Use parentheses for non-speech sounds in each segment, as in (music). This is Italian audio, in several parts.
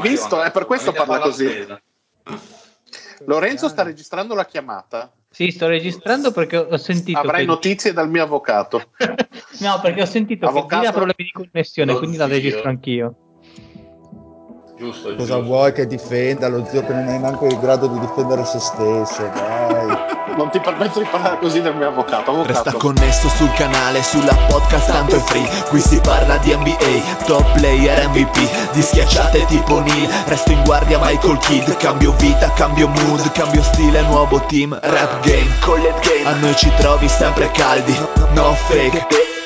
hai visto? È per questo parla così. Lorenzo sta registrando la chiamata. Sì, sto registrando perché ho sentito. Avrai che... notizie dal mio avvocato. (laughs) no, perché ho sentito avvocato... che ha problemi di connessione, lo quindi la registro anch'io. Giusto, Cosa giusto. vuoi che difenda lo zio che non è neanche in grado di difendere se stesso? Dai. (laughs) Non ti permetto di parlare così del mio avvocato. avvocato. Resta connesso sul canale, sulla podcast tanto è free Qui si parla di NBA, top player MVP Di schiacciate tipo Neil, resto in guardia Michael Kidd Cambio vita, cambio mood, cambio stile, nuovo team Rap game, collet game, a noi ci trovi sempre caldi No fake,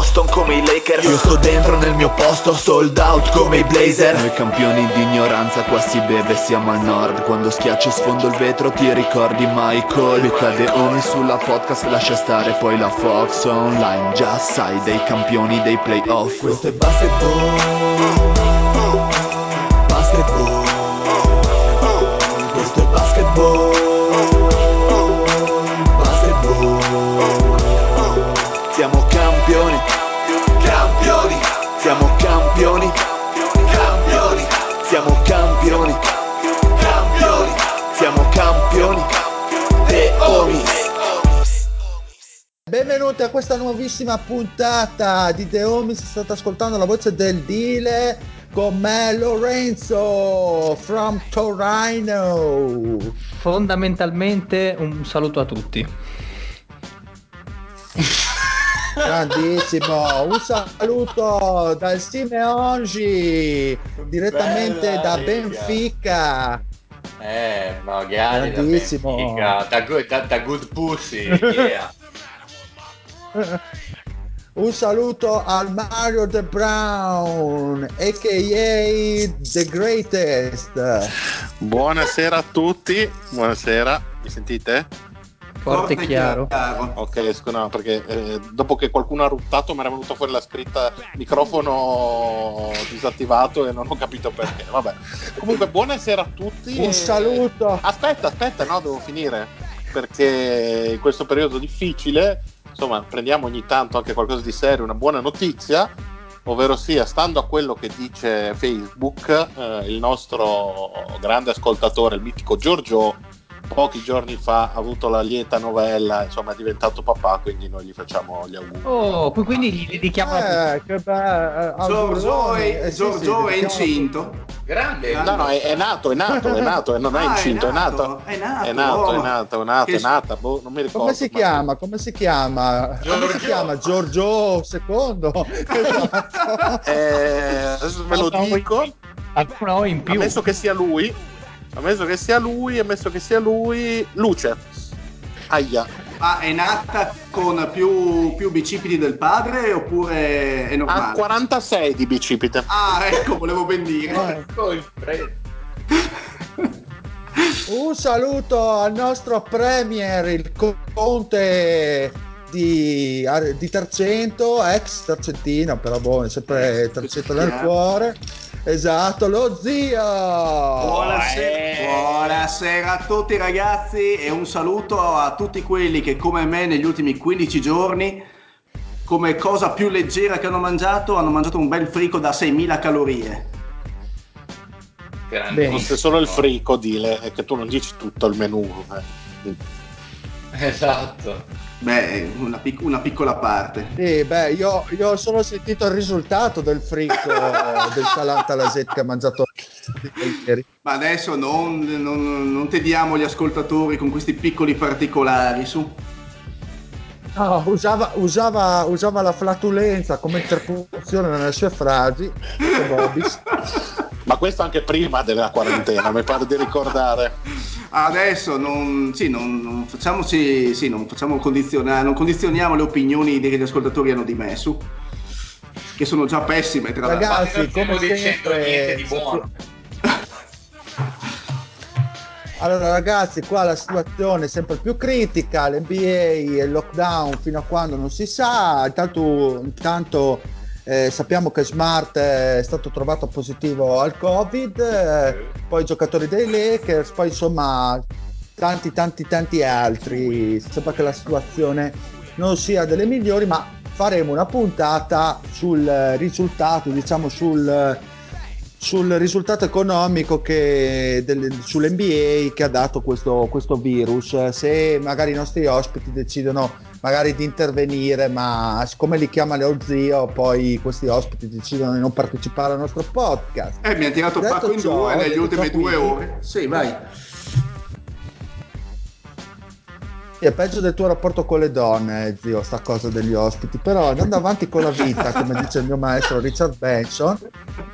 Boston come i Lakers. Io sto dentro nel mio posto Sold out come i Blazer Noi campioni di ignoranza Qua si beve siamo al nord. Quando schiacci sfondo il vetro ti ricordi Michael? Mi cade ogni sulla podcast Lascia stare poi la Fox online. Già sai dei campioni dei playoff. Questo è Basketball Benvenuti a questa nuovissima puntata di The Homies. State ascoltando la voce del Dile con me Lorenzo from Torino. Fondamentalmente un saluto a tutti. (laughs) Grandissimo, un saluto dal Simeongi direttamente Bella da. Benfica. Eh, magari da Grandissimo. Benfica, da, good- da, da good pussy, yeah. (laughs) Un saluto al Mario The Brown, a.k.a. The Greatest. Buonasera a tutti. Buonasera. Mi sentite? Forte e chiaro. Ok, scu- no, perché eh, dopo che qualcuno ha ruttato mi era venuta fuori la scritta microfono disattivato e non ho capito perché. Vabbè. Comunque, buonasera a tutti. Un e- saluto. Aspetta, aspetta, no, devo finire. Perché in questo periodo difficile, insomma, prendiamo ogni tanto anche qualcosa di serio, una buona notizia, ovvero sia, stando a quello che dice Facebook, eh, il nostro grande ascoltatore, il mitico Giorgio, pochi giorni fa ha avuto la lieta novella, insomma, è diventato papà, quindi noi gli facciamo gli auguri. Oh, qui- quindi gli dedichiamo la Eh, che bello. Giorgio è, Eh, sì, Giorgio sì, è diciamo- incinto. Grande. No, no, è, è nato, è nato, è nato, e non è Ah, incinto, è nato. È nato, È nato, oh. è nato, è nato, Che- è nata, boh, non mi ricordo. Come si ma- chiama? Come si chiama? Come si Giorgio. chiama? Giorgio secondo? (laughs) Esatto. Eh, adesso ve lo dico. O in più. Ammesso che sia lui, ammesso che sia lui, ammesso che sia lui, luce. Aia. Ma è nata con più, più bicipiti del padre oppure è Ha normale? 46 di bicipite. Ah, ecco, volevo ben dire. Ecco il pre- Un saluto al nostro premier, il conte di, di Tercento, ex Tercentino, però buono, sempre Tercento nel Eh. cuore. Esatto, lo zio! Buonasera. Buonasera a tutti ragazzi e un saluto a tutti quelli che come me negli ultimi 15 giorni come cosa più leggera che hanno mangiato hanno mangiato un bel frico da 6000 calorie. grande. Bene. Fosse solo il frico, dile, è che tu non dici tutto il menù. eh. Esatto. Beh, una, pic- una piccola parte. Sì, beh, io, io ho solo sentito il risultato del frico del Salanta Lasette che ha mangiato ieri. Ma adesso non, non, non tediamo gli ascoltatori con questi piccoli particolari, su. No, usava, usava, usava la flatulenza come interpuzione nelle sue frasi. Ma questo anche prima della quarantena, mi pare di ricordare. Adesso non, sì, non, non facciamoci, sì, non facciamo condizionare, non condizioniamo le opinioni che gli ascoltatori hanno di me, su. Che sono già pessime, tra l'altro. Ragazzi, stiamo come dicendo sempre, niente di buono. (laughs) Allora ragazzi, qua la situazione è sempre più critica, l'NBA e il lockdown fino a quando non si sa, intanto, intanto Eh, sappiamo che Smart è stato trovato positivo al Covid, eh, poi giocatori dei Lakers, poi insomma tanti tanti tanti altri. Sembra che la situazione non sia delle migliori, ma faremo una puntata sul risultato, diciamo sul sul risultato economico che del, sull'NBA che ha dato questo, questo virus. Se magari i nostri ospiti decidono magari di intervenire, ma siccome li chiama Leo Zio, poi questi ospiti decidono di non partecipare al nostro podcast. Eh, mi ha tirato Paco in ciò, due negli ultimi due ore. Sì, vai. È peggio del tuo rapporto con le donne, zio, sta cosa degli ospiti. Però andando avanti con la vita, (laughs) come dice il mio maestro Richard Benson,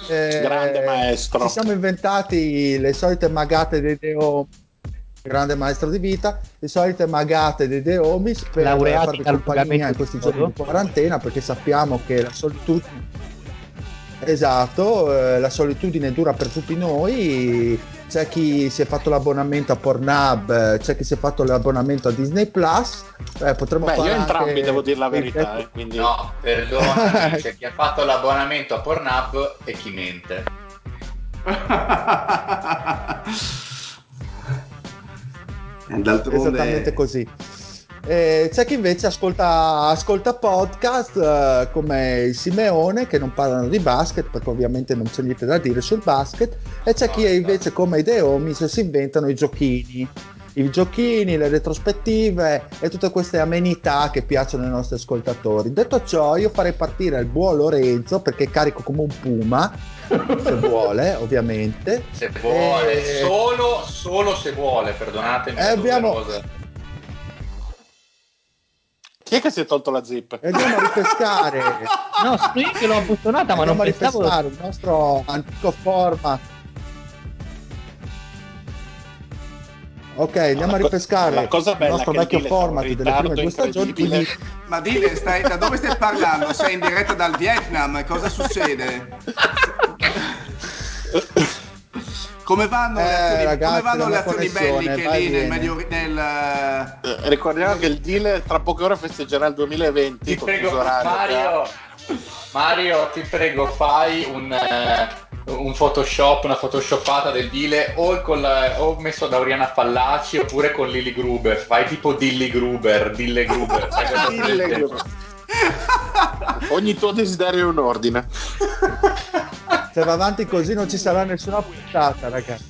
eh, grande maestro. Ci siamo inventati le solite magate dei Deo, grande maestro di vita, le solite magate dei Deomis per Laureati farvi compagnia in questi giorni di quarantena, perché sappiamo che la solitudine Esatto, eh, la solitudine dura per tutti noi, c'è chi si è fatto l'abbonamento a Pornhub, c'è chi si è fatto l'abbonamento a Disney Plus, eh, potremmo Beh, fare io entrambi anche... devo dire la verità, eh, quindi... No, perdona, (laughs) c'è chi ha fatto l'abbonamento a Pornhub e chi mente. (laughs) D'altronde... Esattamente così. E c'è chi invece ascolta, ascolta podcast eh, come il Simeone che non parlano di basket perché ovviamente non c'è niente da dire sul basket e c'è chi invece come i Deomis si inventano i giochini i giochini, le retrospettive e tutte queste amenità che piacciono ai nostri ascoltatori. Detto ciò, io farei partire il buon Lorenzo perché carico come un puma, se vuole, ovviamente. Se vuole, e... solo, solo se vuole, perdonatemi. E abbiamo, chi è che si è tolto la zip? E andiamo a ripescare. (laughs) no, sono io che l'ho abbottonata, ma non pensavo... ripescare il nostro antico format. Ok, andiamo la a ripescare la cosa bella il nostro vecchio format delle prime due stagioni. Quindi... Ma dile, stai, da dove stai parlando? Sei in diretta dal Vietnam, cosa succede? (laughs) Come vanno le Eh, azioni, ragazzi, come vanno le mia azioni belliche lì nel medio nel Eh, ricordiamo che il deal tra poche ore festeggerà il 2020 Ti prego, fuso orario, Mario, Mario, ti prego, fai un, eh, un Photoshop, una photoshoppata del deal o, con la- o messo da Oriana Fallaci oppure con Lily Gruber. Fai tipo Dilly Gruber, Dille Gruber. (laughs) Dille. Gruber. Ogni tuo desiderio è un ordine. Se va avanti così non ci sarà nessuna puntata, ragazzi.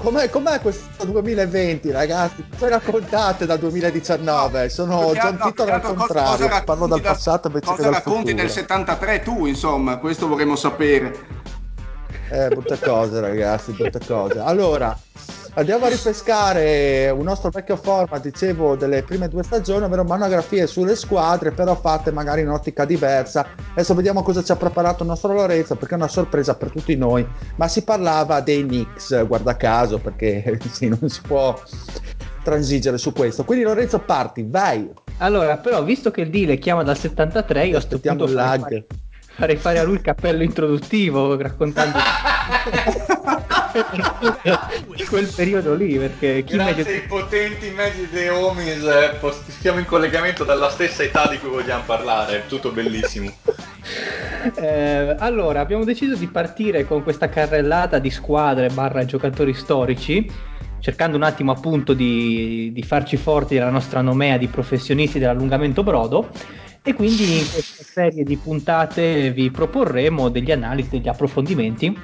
Com'è, com'è questo 2020, ragazzi? Poi raccontate dal 2019, sono che altro- un titolo al che cosa- contrario, cosa racconti parlo dal passato invece che Cosa dal racconti futuro. del 73 tu, insomma, questo vorremmo sapere. Eh, brutte cose, ragazzi, brutte cose. Allora, andiamo a ripescare un nostro vecchio format, dicevo, delle prime due stagioni, ovvero monografie sulle squadre, però fatte magari in ottica diversa. Adesso vediamo cosa ci ha preparato il nostro Lorenzo, perché è una sorpresa per tutti noi. Ma si parlava dei Knicks, guarda caso, perché (laughs) sì, non si può transigere su questo. Quindi Lorenzo parti, vai. Allora, però, visto che il deal chiama dal 73, io a sto Aspettiamo punto il farei lag. fare, farei fare a lui il cappello introduttivo raccontando di (laughs) quel periodo lì, perché chi Grazie meglio ai potenti mezzi di Omis, eh, pos- siamo in collegamento dalla stessa età di cui vogliamo parlare, è tutto bellissimo. (laughs) Eh, allora, abbiamo deciso di partire con questa carrellata di squadre barra giocatori storici, cercando un attimo appunto di, di farci forti della nostra nomea di professionisti dell'allungamento brodo. E quindi in questa serie di puntate vi proporremo degli analisi, degli approfondimenti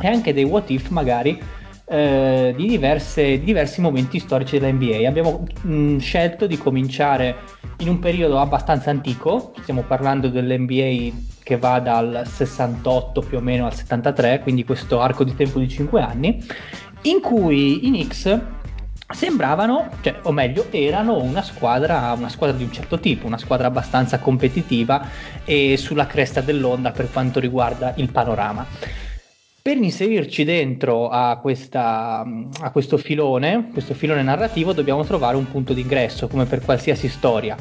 e anche dei what if magari eh, di, diverse- di diversi momenti storici dell'NBA. Abbiamo mh, scelto di cominciare in un periodo abbastanza antico, stiamo parlando dell'NBA che va dal 68 più o meno al 73, quindi questo arco di tempo di 5 anni, in cui i Knicks sembravano, cioè, o meglio, erano una squadra, una squadra di un certo tipo, una squadra abbastanza competitiva e sulla cresta dell'onda per quanto riguarda il panorama. Per inserirci dentro a, questa, a questo filone, questo filone narrativo, dobbiamo trovare un punto d'ingresso, come per qualsiasi storia.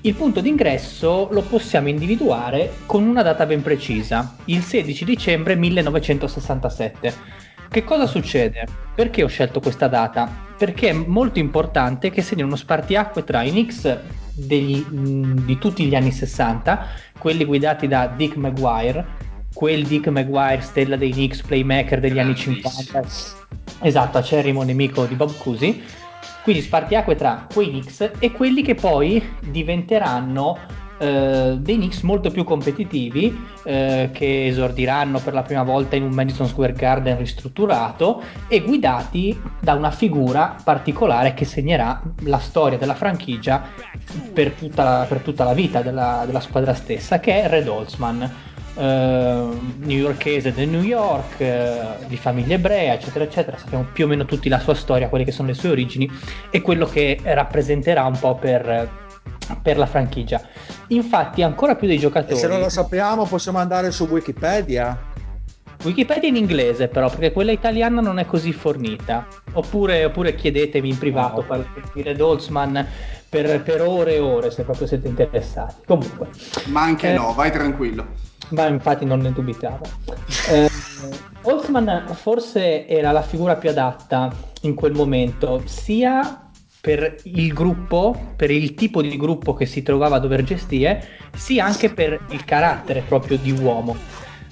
Il punto d'ingresso lo possiamo individuare con una data ben precisa, il 16 dicembre 1967. Che cosa succede? Perché ho scelto questa data? Perché è molto importante che segni uno spartiacque tra i Knicks degli, di tutti gli anni 60, quelli guidati da Dick Maguire, quel Dick Maguire, stella dei Knicks, playmaker degli anni 50, esatto, acerrimo nemico di Bob Cousy. Quindi spartiacque tra quei Knicks e quelli che poi diventeranno eh, dei Knicks molto più competitivi eh, che esordiranno per la prima volta in un Madison Square Garden ristrutturato e guidati da una figura particolare che segnerà la storia della franchigia per tutta la, per tutta la vita della, della, squadra stessa che è Red Holtzman. Uh, newyorkese del New York, uh, di famiglia ebrea, eccetera, eccetera. Sappiamo più o meno tutti la sua storia, quelle che sono le sue origini e quello che rappresenterà un po' per, per la franchigia. Infatti, ancora più dei giocatori. E se non lo sappiamo, possiamo andare su Wikipedia. Wikipedia in inglese, però, perché quella italiana non è così fornita. Oppure, oppure chiedetemi in privato, oh. per dire Dolzman per, per, ore e ore, se proprio siete interessati. Comunque. Ma anche eh, no, vai tranquillo. Ma infatti non ne dubitavo. Eh, Holtzman forse era la figura più adatta in quel momento, sia per il gruppo, per il tipo di gruppo che si trovava a dover gestire, sia anche per il carattere proprio di uomo.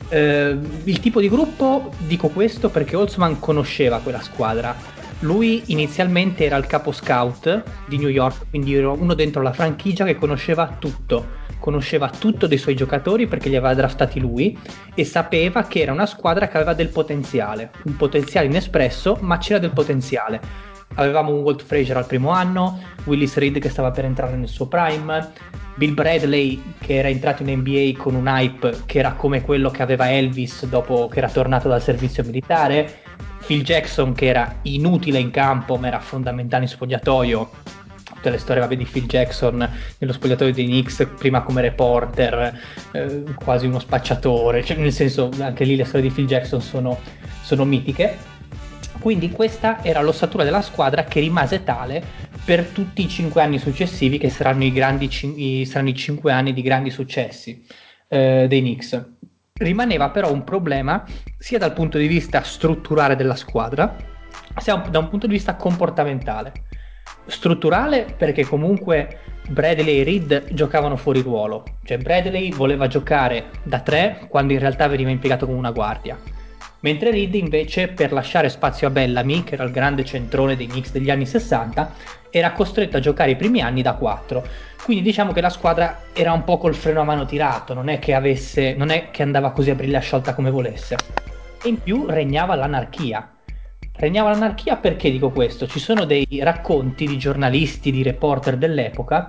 Eh, il tipo di gruppo, dico questo perché Holtzman conosceva quella squadra. Lui inizialmente era il capo scout di New York, quindi era uno dentro la franchigia che conosceva tutto. Conosceva tutto dei suoi giocatori perché li aveva draftati lui e sapeva che era una squadra che aveva del potenziale, un potenziale inespresso, ma c'era del potenziale avevamo un Walt Frazier al primo anno, Willis Reed che stava per entrare nel suo prime, Bill Bradley che era entrato in NBA con un hype che era come quello che aveva Elvis dopo che era tornato dal servizio militare, Phil Jackson che era inutile in campo ma era fondamentale in spogliatoio, tutte le storie vabbè, di Phil Jackson nello spogliatoio dei Knicks, prima come reporter, eh, quasi uno spacciatore, cioè, nel senso anche lì le storie di Phil Jackson sono, sono mitiche quindi questa era l'ossatura della squadra che rimase tale per tutti i cinque anni successivi, che saranno i, grandi, i, saranno i cinque anni di grandi successi eh, dei Knicks. Rimaneva però un problema sia dal punto di vista strutturale della squadra, sia da un punto di vista comportamentale. Strutturale perché comunque Bradley e Reed giocavano fuori ruolo, cioè Bradley voleva giocare da tre quando in realtà veniva impiegato come una guardia mentre Reed invece per lasciare spazio a Bellamy, che era il grande centrone dei Knicks degli anni 60, era costretto a giocare i primi anni da 4. Quindi diciamo che la squadra era un po' col freno a mano tirato, non è che, avesse, non è che andava così a briglia sciolta come volesse. E in più regnava l'anarchia. Regnava l'anarchia perché dico questo? Ci sono dei racconti di giornalisti, di reporter dell'epoca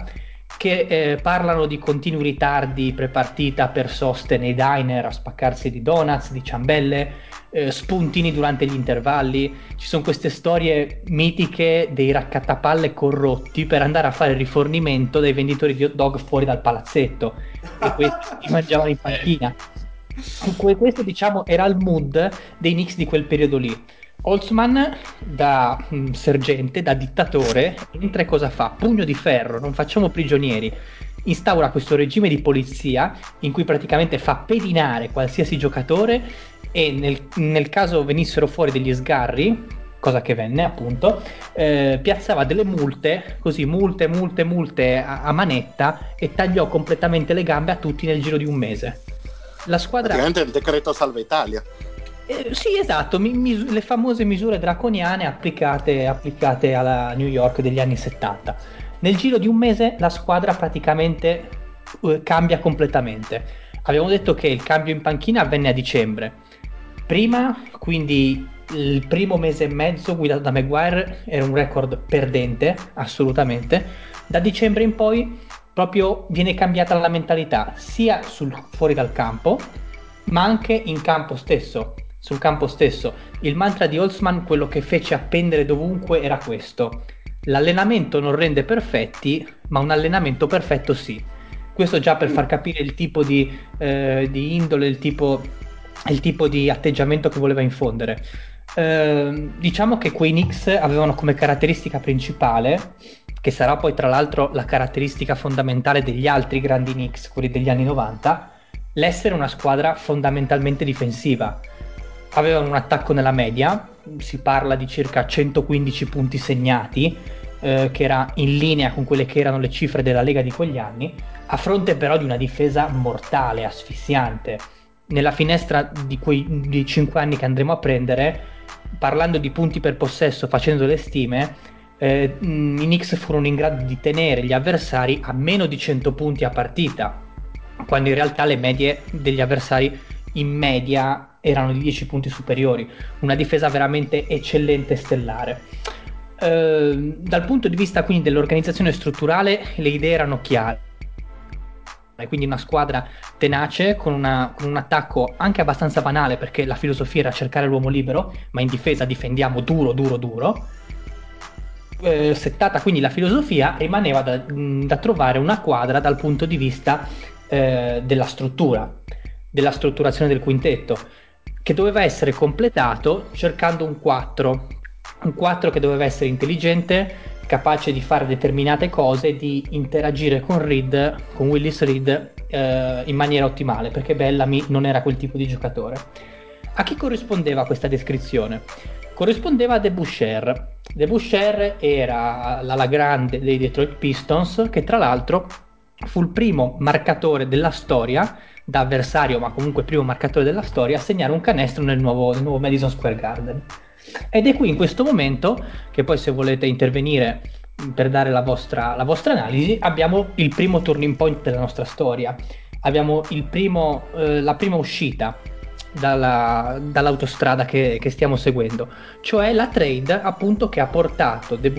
che eh, parlano di continui ritardi prepartita per soste nei diner a spaccarsi di donuts, di ciambelle, eh, spuntini durante gli intervalli. Ci sono queste storie mitiche dei raccattapalle corrotti per andare a fare rifornimento dai venditori di hot dog fuori dal palazzetto e questi (laughs) mangiavano in panchina. Questo diciamo era il mood dei Knicks di quel periodo lì. Holtzman da mh, mm, sergente, da dittatore, entra e cosa fa? Pugno di ferro, non facciamo prigionieri. Instaura questo regime di polizia in cui praticamente fa pedinare qualsiasi giocatore e nel, nel caso venissero fuori degli sgarri, cosa che venne appunto, eh, piazzava delle multe, così multe, multe, multe a, a, manetta e tagliò completamente le gambe a tutti nel giro di un mese. La squadra... Praticamente il decreto Salva Italia. Eh, sì, esatto, mi, mis- le famose misure draconiane applicate, applicate, alla New York degli anni 70. Nel giro di un mese la squadra praticamente uh, cambia completamente. Abbiamo detto che il cambio in panchina avvenne a dicembre. Prima, quindi il primo mese e mezzo guidato da Maguire era un record perdente, assolutamente. Da dicembre in poi proprio viene cambiata la mentalità, sia sul, fuori dal campo, ma anche in campo stesso sul campo stesso. Il mantra di Holtzman, quello che fece appendere dovunque, era questo. L'allenamento non rende perfetti, ma un allenamento perfetto sì. Questo già per far capire il tipo di, eh, di indole, il tipo, il tipo, di atteggiamento che voleva infondere. Eh, diciamo che quei Knicks avevano come caratteristica principale, che sarà poi tra l'altro la caratteristica fondamentale degli altri grandi Knicks, quelli degli anni 90, l'essere una squadra fondamentalmente difensiva avevano un attacco nella media, si parla di circa 115 punti segnati, eh, che era in linea con quelle che erano le cifre della Lega di quegli anni, a fronte però di una difesa mortale, asfissiante. Nella finestra di quei di 5 anni che andremo a prendere, parlando di punti per possesso, facendo le stime, eh, i Knicks furono in grado di tenere gli avversari a meno di 100 punti a partita, quando in realtà le medie degli avversari in media erano di 10 punti superiori, una difesa veramente eccellente e stellare. Eh, dal punto di vista quindi dell'organizzazione strutturale le idee erano chiare quindi una squadra tenace con, una, con, un attacco anche abbastanza banale perché la filosofia era cercare l'uomo libero, ma in difesa difendiamo duro, duro, duro. Eh, settata quindi la filosofia, rimaneva da, da, trovare una quadra dal punto di vista eh, della struttura, della strutturazione del quintetto, che doveva essere completato cercando un 4, un 4 che doveva essere intelligente, capace di fare determinate cose, di interagire con Reed, con Willis Reed eh, in maniera ottimale, perché Bellamy non era quel tipo di giocatore. A chi corrispondeva questa descrizione? Corrispondeva a De Boucher. De Boucher era l'ala grande dei Detroit Pistons, che tra l'altro fu il primo marcatore della storia, da avversario ma comunque primo marcatore della storia, a segnare un canestro nel nuovo, nel nuovo Madison Square Garden. Ed è qui in questo momento che poi se volete intervenire per dare la vostra, la vostra analisi, abbiamo il primo turning point della nostra storia. Abbiamo primo, eh, la prima uscita dalla, dall'autostrada che, che, stiamo seguendo, cioè la trade appunto che ha portato De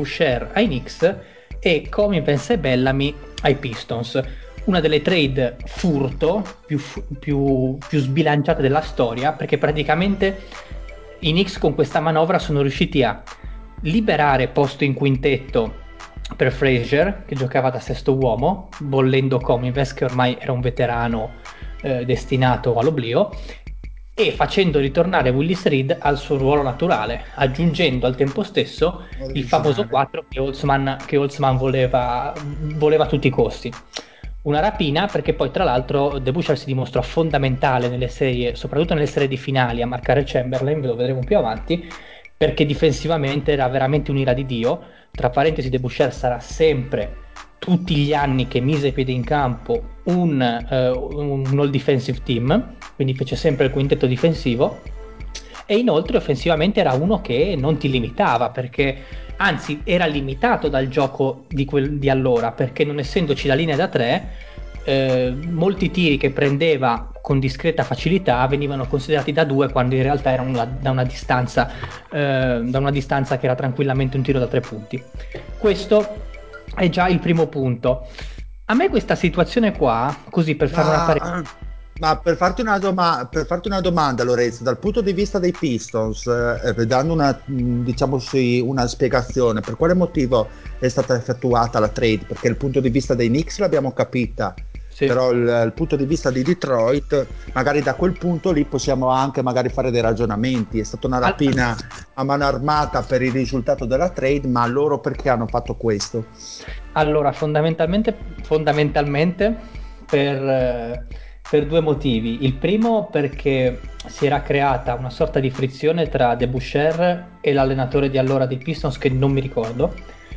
ai Knicks e Comivens e Bellamy ai Pistons. Una delle trade furto più, più, più sbilanciate della storia perché praticamente i Knicks con questa manovra sono riusciti a liberare posto in quintetto per Frazier che giocava da sesto uomo, bollendo Comives che ormai era un veterano eh, destinato all'oblio e facendo ritornare Willis Reed al suo ruolo naturale, aggiungendo al tempo stesso il famoso 4 che Holtzman, che Holtzman voleva, voleva a tutti i costi una rapina perché poi tra l'altro De Boucher si dimostrò fondamentale nelle serie, soprattutto nelle serie di finali a marcare Chamberlain, ve lo vedremo più avanti, perché difensivamente era veramente un'ira di Dio. Tra parentesi De Boucher sarà sempre tutti gli anni che mise piede in campo un, uh, un all defensive team, quindi fece sempre il quintetto difensivo e inoltre offensivamente era uno che non ti limitava perché anzi era limitato dal gioco di, quel, di allora perché non essendoci la linea da tre eh, molti tiri che prendeva con discreta facilità venivano considerati da due quando in realtà erano da, da, una distanza, eh, da una distanza che era tranquillamente un tiro da tre punti. Questo è già il primo punto. A me questa situazione qua così per fare ah, una parentesi ma per farti, una doma- per farti una domanda, Lorenzo, dal punto di vista dei Pistons, eh, eh dando una, diciamo sì, una spiegazione, per quale motivo è stata effettuata la trade? Perché il punto di vista dei Knicks l'abbiamo capita, sì. però il, il, punto di vista di Detroit, magari da quel punto lì possiamo anche magari fare dei ragionamenti. È stata una rapina a mano armata per il risultato della trade, ma loro perché hanno fatto questo? Allora, fondamentalmente, fondamentalmente per... Eh per due motivi. Il primo perché si era creata una sorta di frizione tra De Boucher e l'allenatore di allora dei Pistons che non mi ricordo,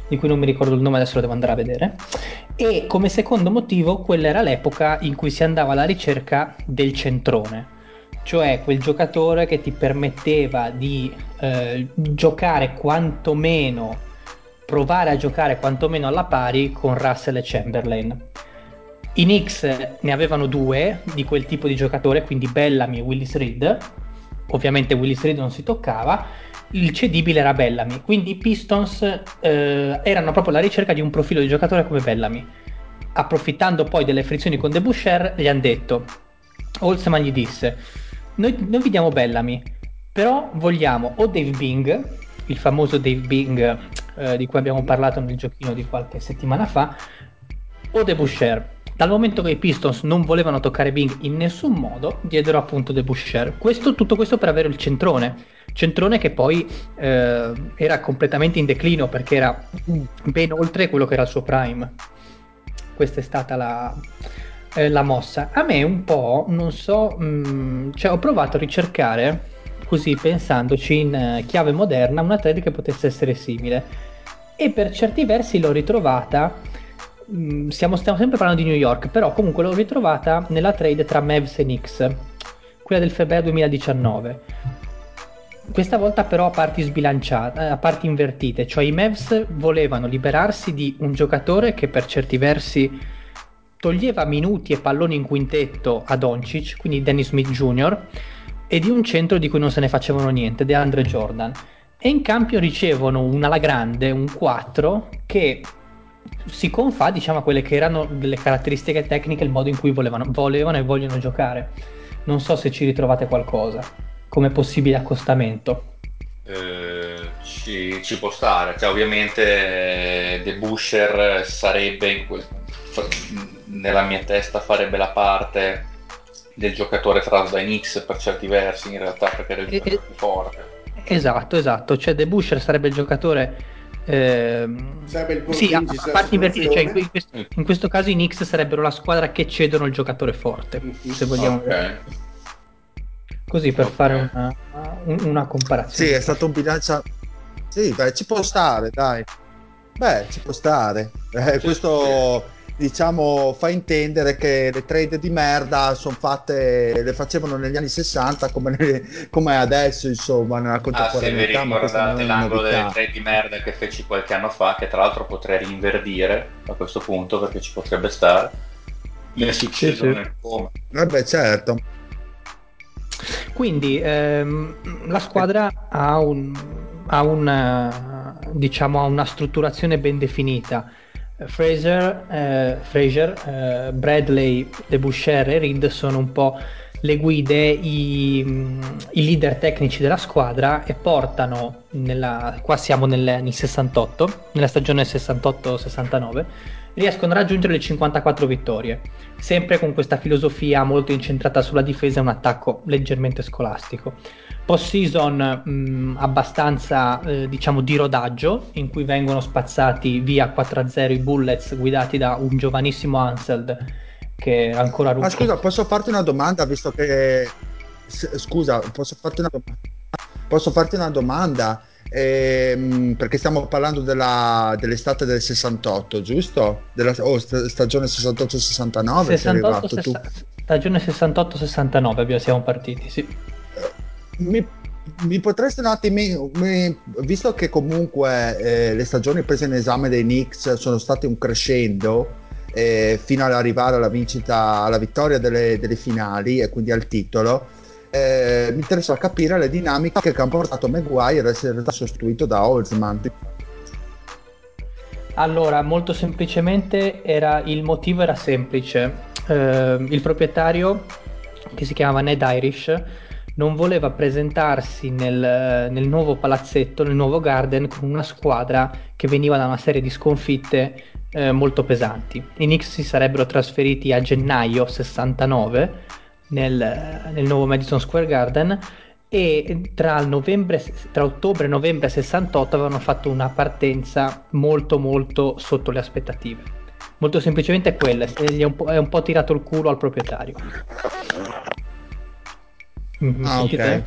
di cui non mi ricordo il nome, adesso lo devo andare a vedere. E come secondo motivo, quella era l'epoca in cui si andava alla ricerca del centrone, cioè quel giocatore che ti permetteva di eh, giocare quantomeno, provare a giocare quantomeno alla pari con Russell e Chamberlain i Knicks ne avevano due di quel tipo di giocatore, quindi Bellamy e Willis Reed. Ovviamente Willis Reed non si toccava. Il cedibile era Bellamy, quindi i Pistons eh, erano proprio alla ricerca di un profilo di giocatore come Bellamy. Approfittando poi delle frizioni con De Boucher, gli hanno detto: Holzman gli disse: noi, noi vi diamo Bellamy, però vogliamo o Dave Bing, il famoso Dave Bing eh, di cui abbiamo parlato nel giochino di qualche settimana fa, o De Boucher dal momento che i Pistons non volevano toccare Bing in nessun modo, diedero appunto De Boucher. Questo, tutto questo per avere il centrone. Centrone che poi eh, era completamente in declino perché era ben oltre quello che era il suo prime. Questa è stata la, eh, la mossa. A me un po', non so, mh, mm, cioè ho provato a ricercare così pensandoci in eh, chiave moderna, una trade che potesse essere simile. E per certi versi l'ho ritrovata, mm, stiamo, stiamo, sempre parlando di New York, però comunque l'ho ritrovata nella trade tra Mavs e Knicks, quella del febbraio 2019. Questa volta però a parti sbilanciate, a parti invertite, cioè i Mavs volevano liberarsi di un giocatore che per certi versi toglieva minuti e palloni in quintetto a Doncic, quindi Dennis Smith Jr., e di un centro di cui non se ne facevano niente, DeAndre Jordan. E in cambio ricevono un alla grande, un 4, che si confà diciamo, a quelle che erano delle caratteristiche tecniche, il modo in cui volevano, volevano e vogliono giocare. Non so se ci ritrovate qualcosa come possibile accostamento. Eh, ci, ci, può stare, cioè, ovviamente eh, The Busher sarebbe in quel, nella mia testa farebbe la parte del giocatore traso dai Knicks per certi versi in realtà perché era il giocatore eh, più forte esatto esatto cioè The Busher sarebbe il giocatore eh, sarebbe il sì, a, a parti invertite cioè in, in, questo, in, questo, caso i Knicks sarebbero la squadra che cedono il giocatore forte mm-hmm. se vogliamo okay. così per okay. fare una, una, comparazione sì è stato un bilancia sì beh ci può stare dai beh ci può stare eh, questo diciamo, fa intendere che le trade di merda sono fatte, le facevano negli anni 60 come, come adesso, insomma, nella contemporaneità. Ah, se vi ricordate l'angolo delle trade di merda che feci qualche anno fa, che tra l'altro potrei rinverdire a questo punto perché ci potrebbe stare. Mi è successo sì, sì. come. Vabbè, certo. Quindi ehm, la squadra ha, un, ha una, diciamo, una strutturazione ben definita Fraser, eh, Fraser eh, Bradley, De Boucher e Reed sono un po' le guide, i, i, leader tecnici della squadra e portano, nella, qua siamo nel, nel 68, nella stagione 68-69, riescono a raggiungere le 54 vittorie, sempre con questa filosofia molto incentrata sulla difesa e un attacco leggermente scolastico post-season mh, mm, abbastanza eh, diciamo di rodaggio in cui vengono spazzati via 4-0 i Bullets guidati da un giovanissimo Anseld che ancora Ma scusa, posso farti una domanda visto che scusa, posso farti una domanda? Posso farti una domanda? Ehm, perché stiamo parlando della, dell'estate del 68, giusto? Della oh, stagione 68-69 68, sessa- stagione 68-69 siamo partiti, sì mi, mi potresti un attimo, mi, visto che comunque eh, le stagioni prese in esame dei Knicks sono state un crescendo eh, fino ad arrivare alla vincita, alla vittoria delle, delle finali e quindi al titolo, eh, mi interessa capire le dinamiche che hanno portato Maguire a essere sostituito da Holzman. Allora, molto semplicemente era, il motivo era semplice. Eh, il proprietario, che si chiamava Ned Irish, non voleva presentarsi nel, nel, nuovo palazzetto, nel nuovo garden, con una squadra che veniva da una serie di sconfitte eh, molto pesanti. I Knicks si sarebbero trasferiti a gennaio 69 nel, nel nuovo Madison Square Garden e tra, novembre, tra, ottobre e novembre 68 avevano fatto una partenza molto molto sotto le aspettative. Molto semplicemente quella, è un, è un po' tirato il culo al proprietario. Mm-hmm. Ah, ok.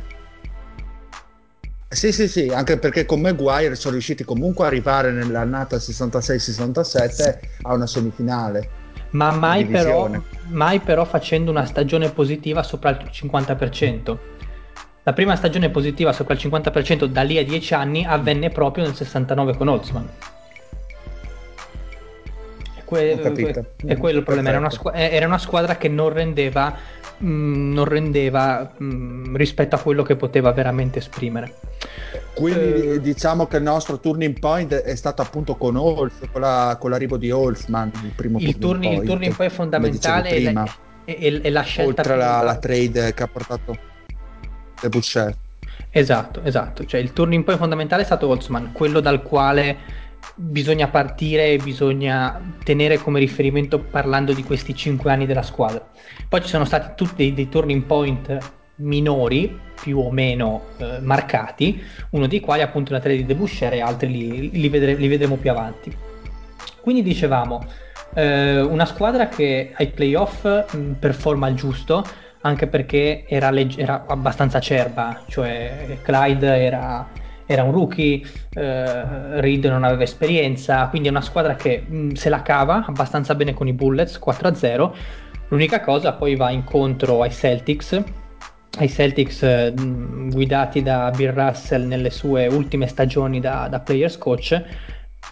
Sì, sì, sì, anche perché con Maguire sono riusciti comunque ad arrivare nell'annata 66-67 a una semifinale. Ma mai però, mai però facendo una stagione positiva sopra il 50%. La prima stagione positiva sopra il 50% da lì a 10 anni avvenne proprio nel 69 con Holtzman. Que- è quello il problema, era una, squ- era una, squadra che non rendeva mh, mm, non rendeva mh, mm, rispetto a quello che poteva veramente esprimere. Quindi eh, diciamo che il nostro turning point è stato appunto con Holz, con, la, con l'arrivo di Holzman, il primo il turning, point. Il turning point fondamentale è la, è, è, è la scelta. Oltre la, la, trade che ha portato Le Boucher. Esatto, esatto. Cioè il turning point fondamentale è stato Holzman, quello dal quale bisogna partire e bisogna tenere come riferimento parlando di questi cinque anni della squadra. Poi ci sono stati tutti dei, dei turning point minori, più o meno eh, marcati, uno dei quali appunto la 3 di Debuscher e altri li, li, vedre, li vedremo più avanti. Quindi dicevamo, eh, una squadra che ai playoff mh, performa il giusto, anche perché era, legge- era abbastanza acerba, cioè Clyde era, era un rookie, eh, Reed non aveva esperienza, quindi è una squadra che mh, se la cava abbastanza bene con i Bullets 4-0. L'unica cosa poi va incontro ai Celtics, ai Celtics eh, guidati da Bill Russell nelle sue ultime stagioni da, da players coach.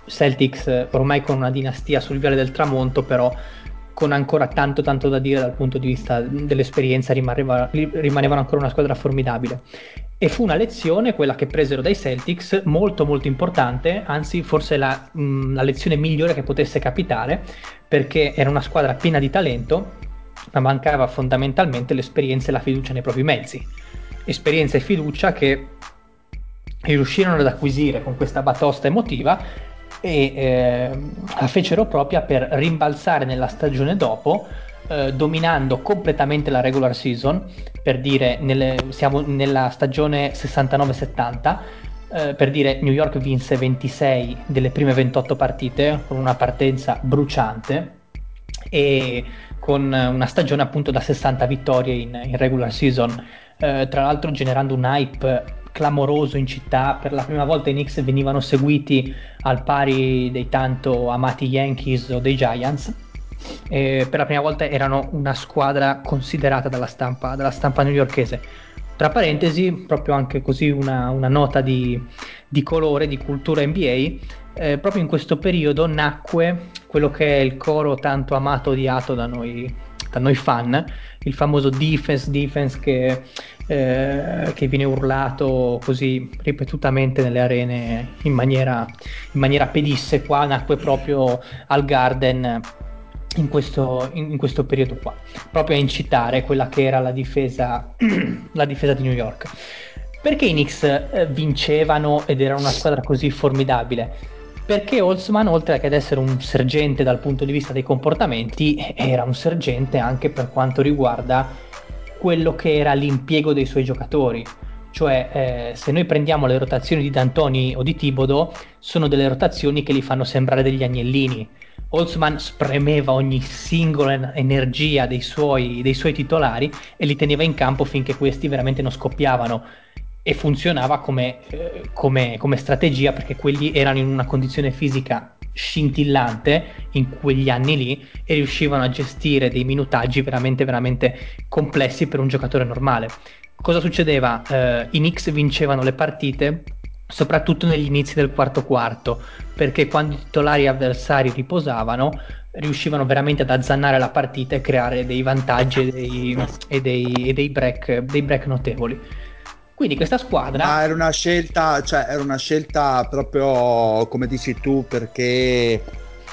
Celtics eh, ormai con una dinastia sul viale del tramonto, però con ancora tanto tanto da dire dal punto di vista dell'esperienza rimaneva, rimanevano ancora una squadra formidabile e fu una lezione quella che presero dai Celtics molto molto importante anzi forse la, mh, la lezione migliore che potesse capitare perché era una squadra piena di talento ma mancava fondamentalmente l'esperienza e la fiducia nei propri mezzi. Esperienza e fiducia che riuscirono ad acquisire con questa batosta emotiva e eh, la fecero propria per rimbalzare nella stagione dopo eh, dominando completamente la regular season per dire nelle, siamo nella stagione 69-70 eh, per dire New York vinse 26 delle prime 28 partite con una partenza bruciante e con una stagione appunto da 60 vittorie in, in regular season eh, tra l'altro generando un hype clamoroso in città. Per la prima volta i Knicks venivano seguiti al pari dei tanto amati Yankees o dei Giants. E per la prima volta erano una squadra considerata dalla stampa, dalla stampa newyorkese. Tra parentesi, proprio anche così una, una nota di, di, colore, di cultura NBA, eh, proprio in questo periodo nacque quello che è il coro tanto amato odiato da noi, da noi fan, il famoso defense defense che eh, che viene urlato così ripetutamente nelle arene in maniera, in maniera pedissequa, nacque proprio al Garden in questo, in, questo, periodo qua, proprio a incitare quella che era la difesa, (clears throat) la difesa di New York. Perché i Knicks eh, vincevano ed era una squadra così formidabile? Perché Holzman, oltre che ad essere un sergente dal punto di vista dei comportamenti, era un sergente anche per quanto riguarda quello che era l'impiego dei suoi giocatori. Cioè, eh, se noi prendiamo le rotazioni di D'Antoni o di Tibodo, sono delle rotazioni che li fanno sembrare degli agnellini. Holzman spremeva ogni singola energia dei suoi, dei suoi titolari e li teneva in campo finché questi veramente non scoppiavano e funzionava come, eh, come, come, strategia perché quelli erano in una condizione fisica scintillante in quegli anni lì e riuscivano a gestire dei minutaggi veramente veramente complessi per un giocatore normale. Cosa succedeva? Eh, I Knicks vincevano le partite soprattutto negli inizi del quarto quarto perché quando i titolari avversari riposavano riuscivano veramente ad azzannare la partita e creare dei vantaggi e dei, e dei, e dei, break, dei break notevoli. Quindi questa squadra... Ma era una scelta, cioè era una scelta proprio come dici tu perché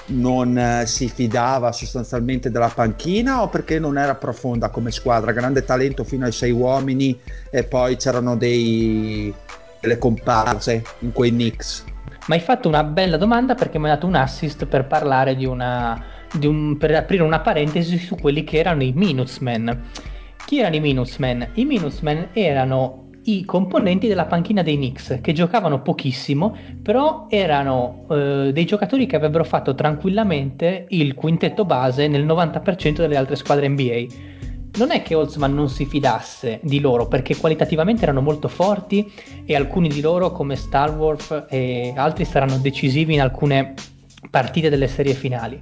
non eh, si fidava sostanzialmente della panchina o perché non era profonda come squadra, grande talento fino ai sei uomini e poi c'erano dei, delle comparse in quei Knicks. Ma hai fatto una bella domanda perché mi hai dato un assist per parlare di una, di un, per aprire una parentesi su quelli che erano i Minutemen. Chi erano i Minutemen? I Minutemen erano i componenti della panchina dei Knicks che giocavano pochissimo, però erano eh, dei giocatori che avrebbero fatto tranquillamente il quintetto base nel 90% delle altre squadre NBA. Non è che Holtzman non si fidasse di loro perché qualitativamente erano molto forti e alcuni di loro come Stalworth e altri saranno decisivi in alcune partite delle serie finali.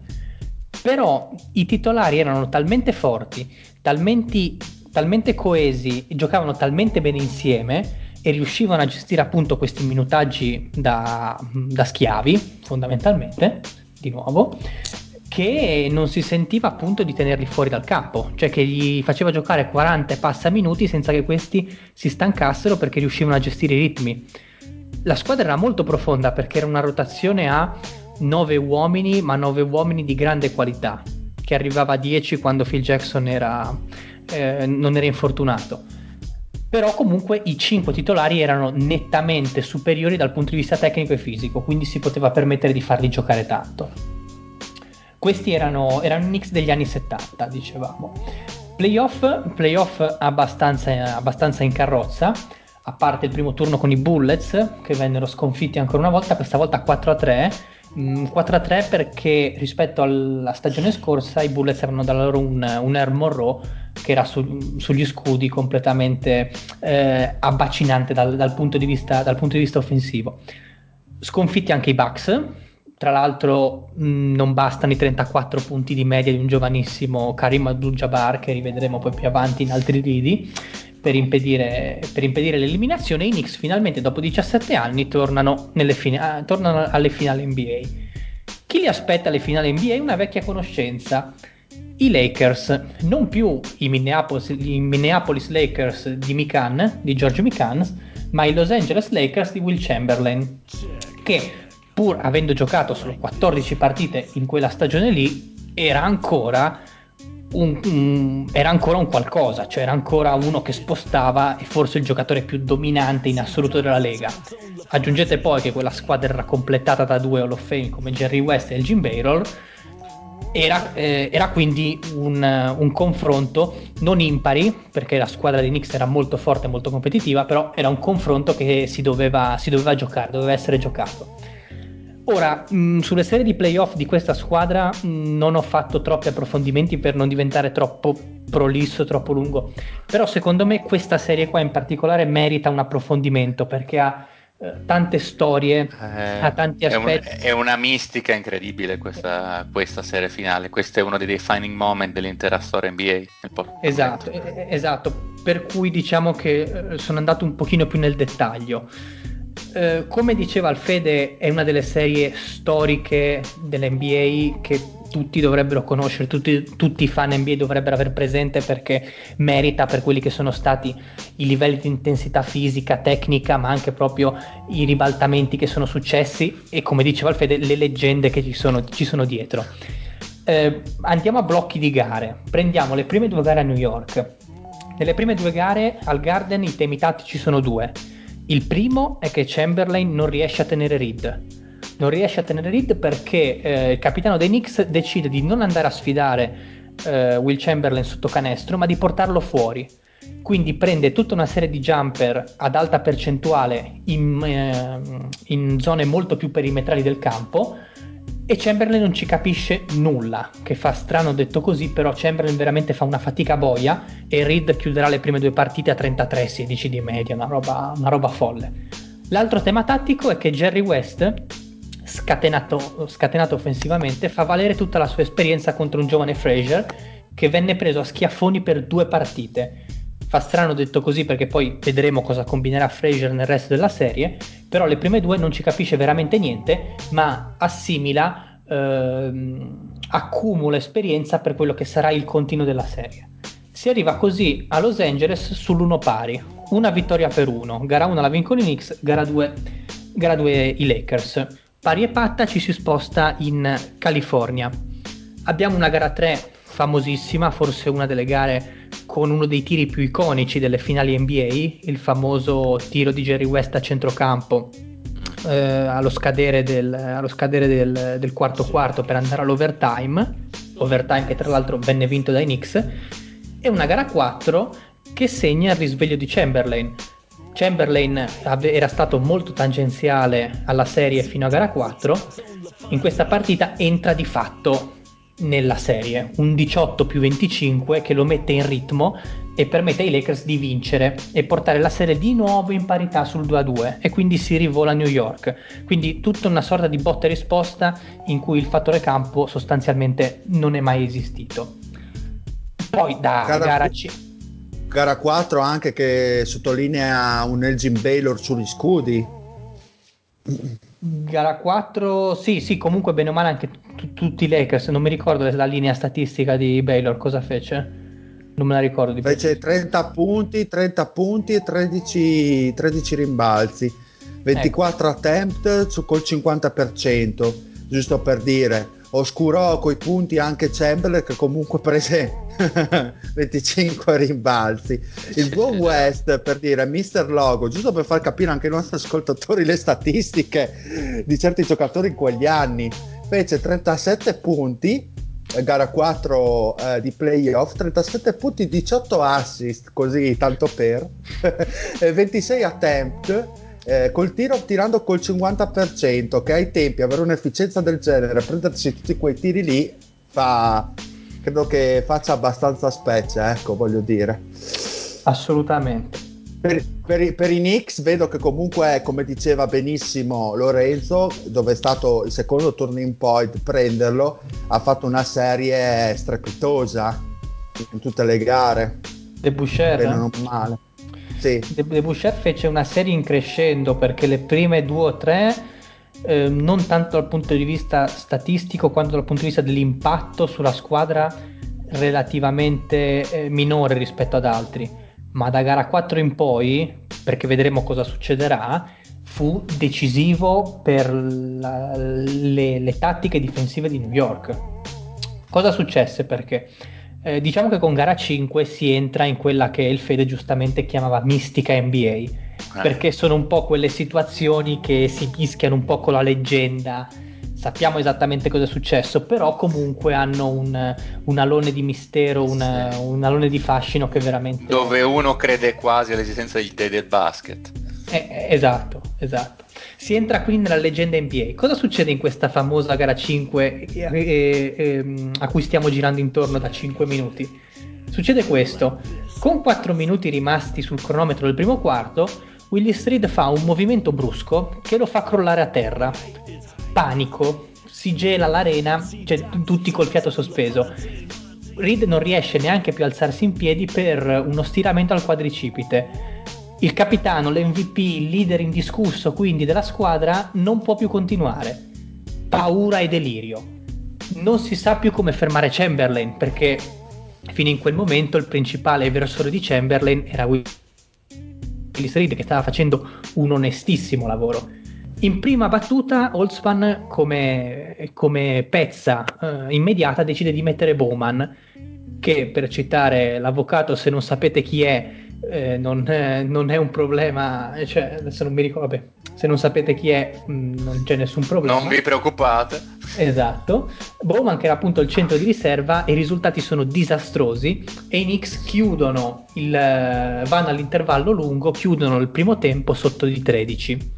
Però i titolari erano talmente forti, talmente talmente coesi giocavano talmente bene insieme e riuscivano a gestire appunto questi minutaggi da, da schiavi, fondamentalmente, di nuovo, che non si sentiva appunto di tenerli fuori dal campo, cioè che gli faceva giocare 40 e passa minuti senza che questi si stancassero perché riuscivano a gestire i ritmi. La squadra era molto profonda perché era una rotazione a 9 uomini, ma 9 uomini di grande qualità, che arrivava a 10 quando Phil Jackson era, eh, non era infortunato. Però comunque i cinque titolari erano nettamente superiori dal punto di vista tecnico e fisico, quindi si poteva permettere di farli giocare tanto. Questi erano, erano i Knicks degli anni 70, dicevamo. Playoff, playoff abbastanza, abbastanza in carrozza, a parte il primo turno con i Bullets che vennero sconfitti ancora una volta, questa volta 4-3. 4-3 mm, perché rispetto alla stagione scorsa i Bullets avevano da loro un, un Air Monroe che era su, sugli scudi completamente eh, abbacinante dal, dal, punto vista, dal punto di vista offensivo. Sconfitti anche i Bucks, tra l'altro mh, mm, non bastano i 34 punti di media di un giovanissimo Karim Abdul-Jabbar che rivedremo poi più avanti in altri ridi per impedire, per impedire l'eliminazione. I Knicks finalmente dopo 17 anni tornano, fina- tornano alle finali NBA. Chi li aspetta alle finali NBA? Una vecchia conoscenza. I Lakers, non più i Minneapolis, i Minneapolis Lakers di Mikan, di George Mikan, ma i Los Angeles Lakers di Will Chamberlain, che pur avendo giocato solo 14 partite in quella stagione lì, era ancora un, un, era ancora un qualcosa, cioè era ancora uno che spostava e forse il giocatore più dominante in assoluto della Lega. Aggiungete poi che quella squadra era completata da due Hall of Fame come Jerry West e Jim Baylor. Era, eh, era quindi un, un, confronto non impari, perché la squadra di Knicks era molto forte e molto competitiva, però era un confronto che si doveva, si doveva giocare, doveva essere giocato. Ora, mh, mm, sulle serie di playoff di questa squadra mh, mm, non ho fatto troppi approfondimenti per non diventare troppo prolisso, troppo lungo, però secondo me questa serie qua in particolare merita un approfondimento perché ha eh, tante storie, eh, ha tanti aspetti. È, un, è, una mistica incredibile questa, questa, serie finale, questo è uno dei defining moment dell'intera storia NBA. Esatto, esatto, per cui diciamo che eh, sono andato un pochino più nel dettaglio. Eh, come diceva Alfede, è una delle serie storiche dell'NBA che tutti dovrebbero conoscere, tutti, tutti, i fan NBA dovrebbero aver presente perché merita per quelli che sono stati i livelli di intensità fisica, tecnica, ma anche proprio i ribaltamenti che sono successi e come diceva Alfede, le leggende che ci sono, ci sono dietro. Eh, andiamo a blocchi di gare, prendiamo le prime due gare a New York. Nelle prime due gare al Garden i temi tattici sono due il primo è che Chamberlain non riesce a tenere Reed. Non riesce a tenere Reed perché eh, il capitano dei Knicks decide di non andare a sfidare eh, Will Chamberlain sotto canestro, ma di portarlo fuori. Quindi prende tutta una serie di jumper ad alta percentuale in, eh, in zone molto più perimetrali del campo e Chamberlain non ci capisce nulla, che fa strano detto così, però Chamberlain veramente fa una fatica boia e Reed chiuderà le prime due partite a 33-16 di media, una roba, una roba folle. L'altro tema tattico è che Jerry West, scatenato, scatenato offensivamente, fa valere tutta la sua esperienza contro un giovane Fraser che venne preso a schiaffoni per due partite Fa strano detto così perché poi vedremo cosa combinerà Fraser nel resto della serie, però le prime due non ci capisce veramente niente, ma assimila, ehm, accumula esperienza per quello che sarà il continuo della serie. Si arriva così a Los Angeles sull'uno pari, una vittoria per uno, gara 1 la vincono i Knicks, gara 2, gara 2 i Lakers. Pari e patta ci si sposta in California. Abbiamo una gara 3 famosissima, forse una delle gare con uno dei tiri più iconici delle finali NBA, il famoso tiro di Jerry West a centrocampo eh, allo scadere, del, allo scadere del, del, quarto quarto per andare all'overtime, overtime che tra l'altro venne vinto dai Knicks, e una gara 4 che segna il risveglio di Chamberlain. Chamberlain era stato molto tangenziale alla serie fino a gara 4, in questa partita entra di fatto nella serie, un 18 più 25 che lo mette in ritmo e permette ai Lakers di vincere e portare la serie di nuovo in parità sul 2-2 e quindi si rivola a New York. Quindi tutta una sorta di botta e risposta in cui il fattore campo sostanzialmente non è mai esistito. Poi da gara, gara C. Gara 4 anche che sottolinea un Elgin Baylor sugli scudi. Gara 4, sì, sì, comunque bene o male anche t- tutti i Lakers, non mi ricordo la linea statistica di Baylor, cosa fece? Non me la ricordo di Fece 30 punti, 30 punti e 13, 13 rimbalzi, 24 ecco. attempt su, col 50%, giusto per dire oscurò coi punti anche Chamberlain che comunque prese (laughs) 25 rimbalzi. Il buon (laughs) West per dire Mister Logo giusto per far capire anche ai nostri ascoltatori le statistiche di certi giocatori in quegli anni fece 37 punti eh, gara 4 eh, di playoff, 37 punti, 18 assist, così tanto per, (laughs) 26 attempt, eh, col tiro tirando col 50%, che ai tempi avere un'efficienza del genere, prendersi tutti quei tiri lì, fa, credo che faccia abbastanza specie, ecco, voglio dire. Assolutamente. Per, per, i, per, i Knicks vedo che comunque, come diceva benissimo Lorenzo, dove è stato il secondo turning point prenderlo, ha fatto una serie strepitosa in tutte le gare. De Boucher? Non male. Sì. De, De Boucher fece una serie in crescendo perché le prime due o tre, eh, non tanto dal punto di vista statistico quanto dal punto di vista dell'impatto sulla squadra relativamente eh, minore rispetto ad altri ma da gara 4 in poi, perché vedremo cosa succederà, fu decisivo per la, le, le, tattiche difensive di New York. Cosa successe? Perché eh, diciamo che con gara 5 si entra in quella che il Fede giustamente chiamava mistica NBA, eh. perché sono un po' quelle situazioni che si mischiano un po' con la leggenda sappiamo esattamente cosa è successo, però comunque hanno un, un alone di mistero, un, sì. un, alone di fascino che veramente... Dove uno crede quasi all'esistenza del, del basket. Eh, eh, esatto, esatto. Si entra quindi nella leggenda NBA. Cosa succede in questa famosa gara 5 eh, eh, ehm, a cui stiamo girando intorno da 5 minuti? Succede questo. Con 4 minuti rimasti sul cronometro del primo quarto, Willis Reed fa un movimento brusco che lo fa crollare a terra panico, si gela l'arena, cioè tutti col fiato sospeso. Reed non riesce neanche più a alzarsi in piedi per uno stiramento al quadricipite. Il capitano, l'MVP, il leader indiscusso quindi della squadra, non può più continuare. Paura e delirio. Non si sa più come fermare Chamberlain perché fino in quel momento il principale eversore di Chamberlain era Willis Reed che stava facendo un onestissimo lavoro. In prima battuta Holtzman come, come pezza eh, immediata decide di mettere Bowman, che per citare l'avvocato se non sapete chi è eh, non, eh, non, è un problema, cioè adesso non mi ricordo, vabbè, se non sapete chi è mh, mm, non c'è nessun problema. Non vi preoccupate. Esatto. Bowman che era appunto il centro di riserva, i risultati sono disastrosi e i Knicks chiudono il, eh, vanno all'intervallo lungo, chiudono il primo tempo sotto di 13.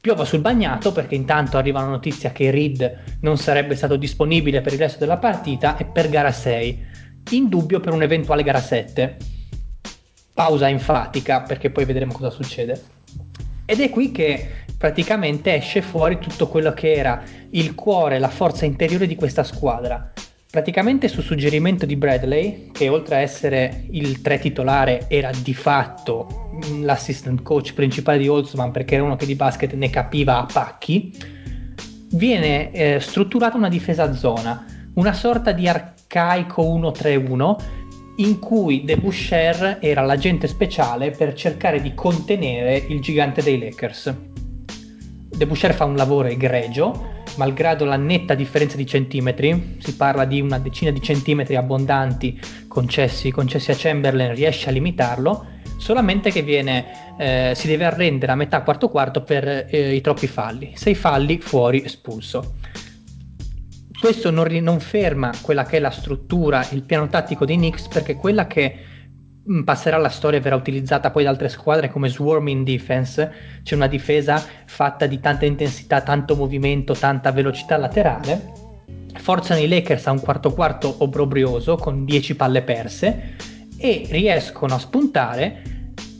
Piova sul bagnato perché intanto arriva la notizia che Reed non sarebbe stato disponibile per il resto della partita e per gara 6, in dubbio per un'eventuale gara 7. Pausa enfatica perché poi vedremo cosa succede. Ed è qui che praticamente esce fuori tutto quello che era il cuore, la forza interiore di questa squadra. Praticamente su suggerimento di Bradley, che oltre a essere il tre titolare era di fatto l'assistant coach principale di Holtzman perché era uno che di basket ne capiva a pacchi, viene eh, strutturata una difesa zona, una sorta di arcaico 1-3-1 in cui De Boucher era l'agente speciale per cercare di contenere il gigante dei Lakers. De Boucher fa un lavoro egregio, malgrado la netta differenza di centimetri, si parla di una decina di centimetri abbondanti concessi, concessi a Chamberlain, riesce a limitarlo, solamente che viene, eh, si deve arrendere a metà quarto quarto per eh, i troppi falli. Sei falli, fuori, espulso. Questo non, non ferma quella che è la struttura, il piano tattico dei Knicks, perché quella che passerà alla storia e verrà utilizzata poi da altre squadre come swarming defense, c'è una difesa fatta di tanta intensità, tanto movimento, tanta velocità laterale. Forzano i Lakers a un quarto quarto obbrobrioso con 10 palle perse e riescono a spuntare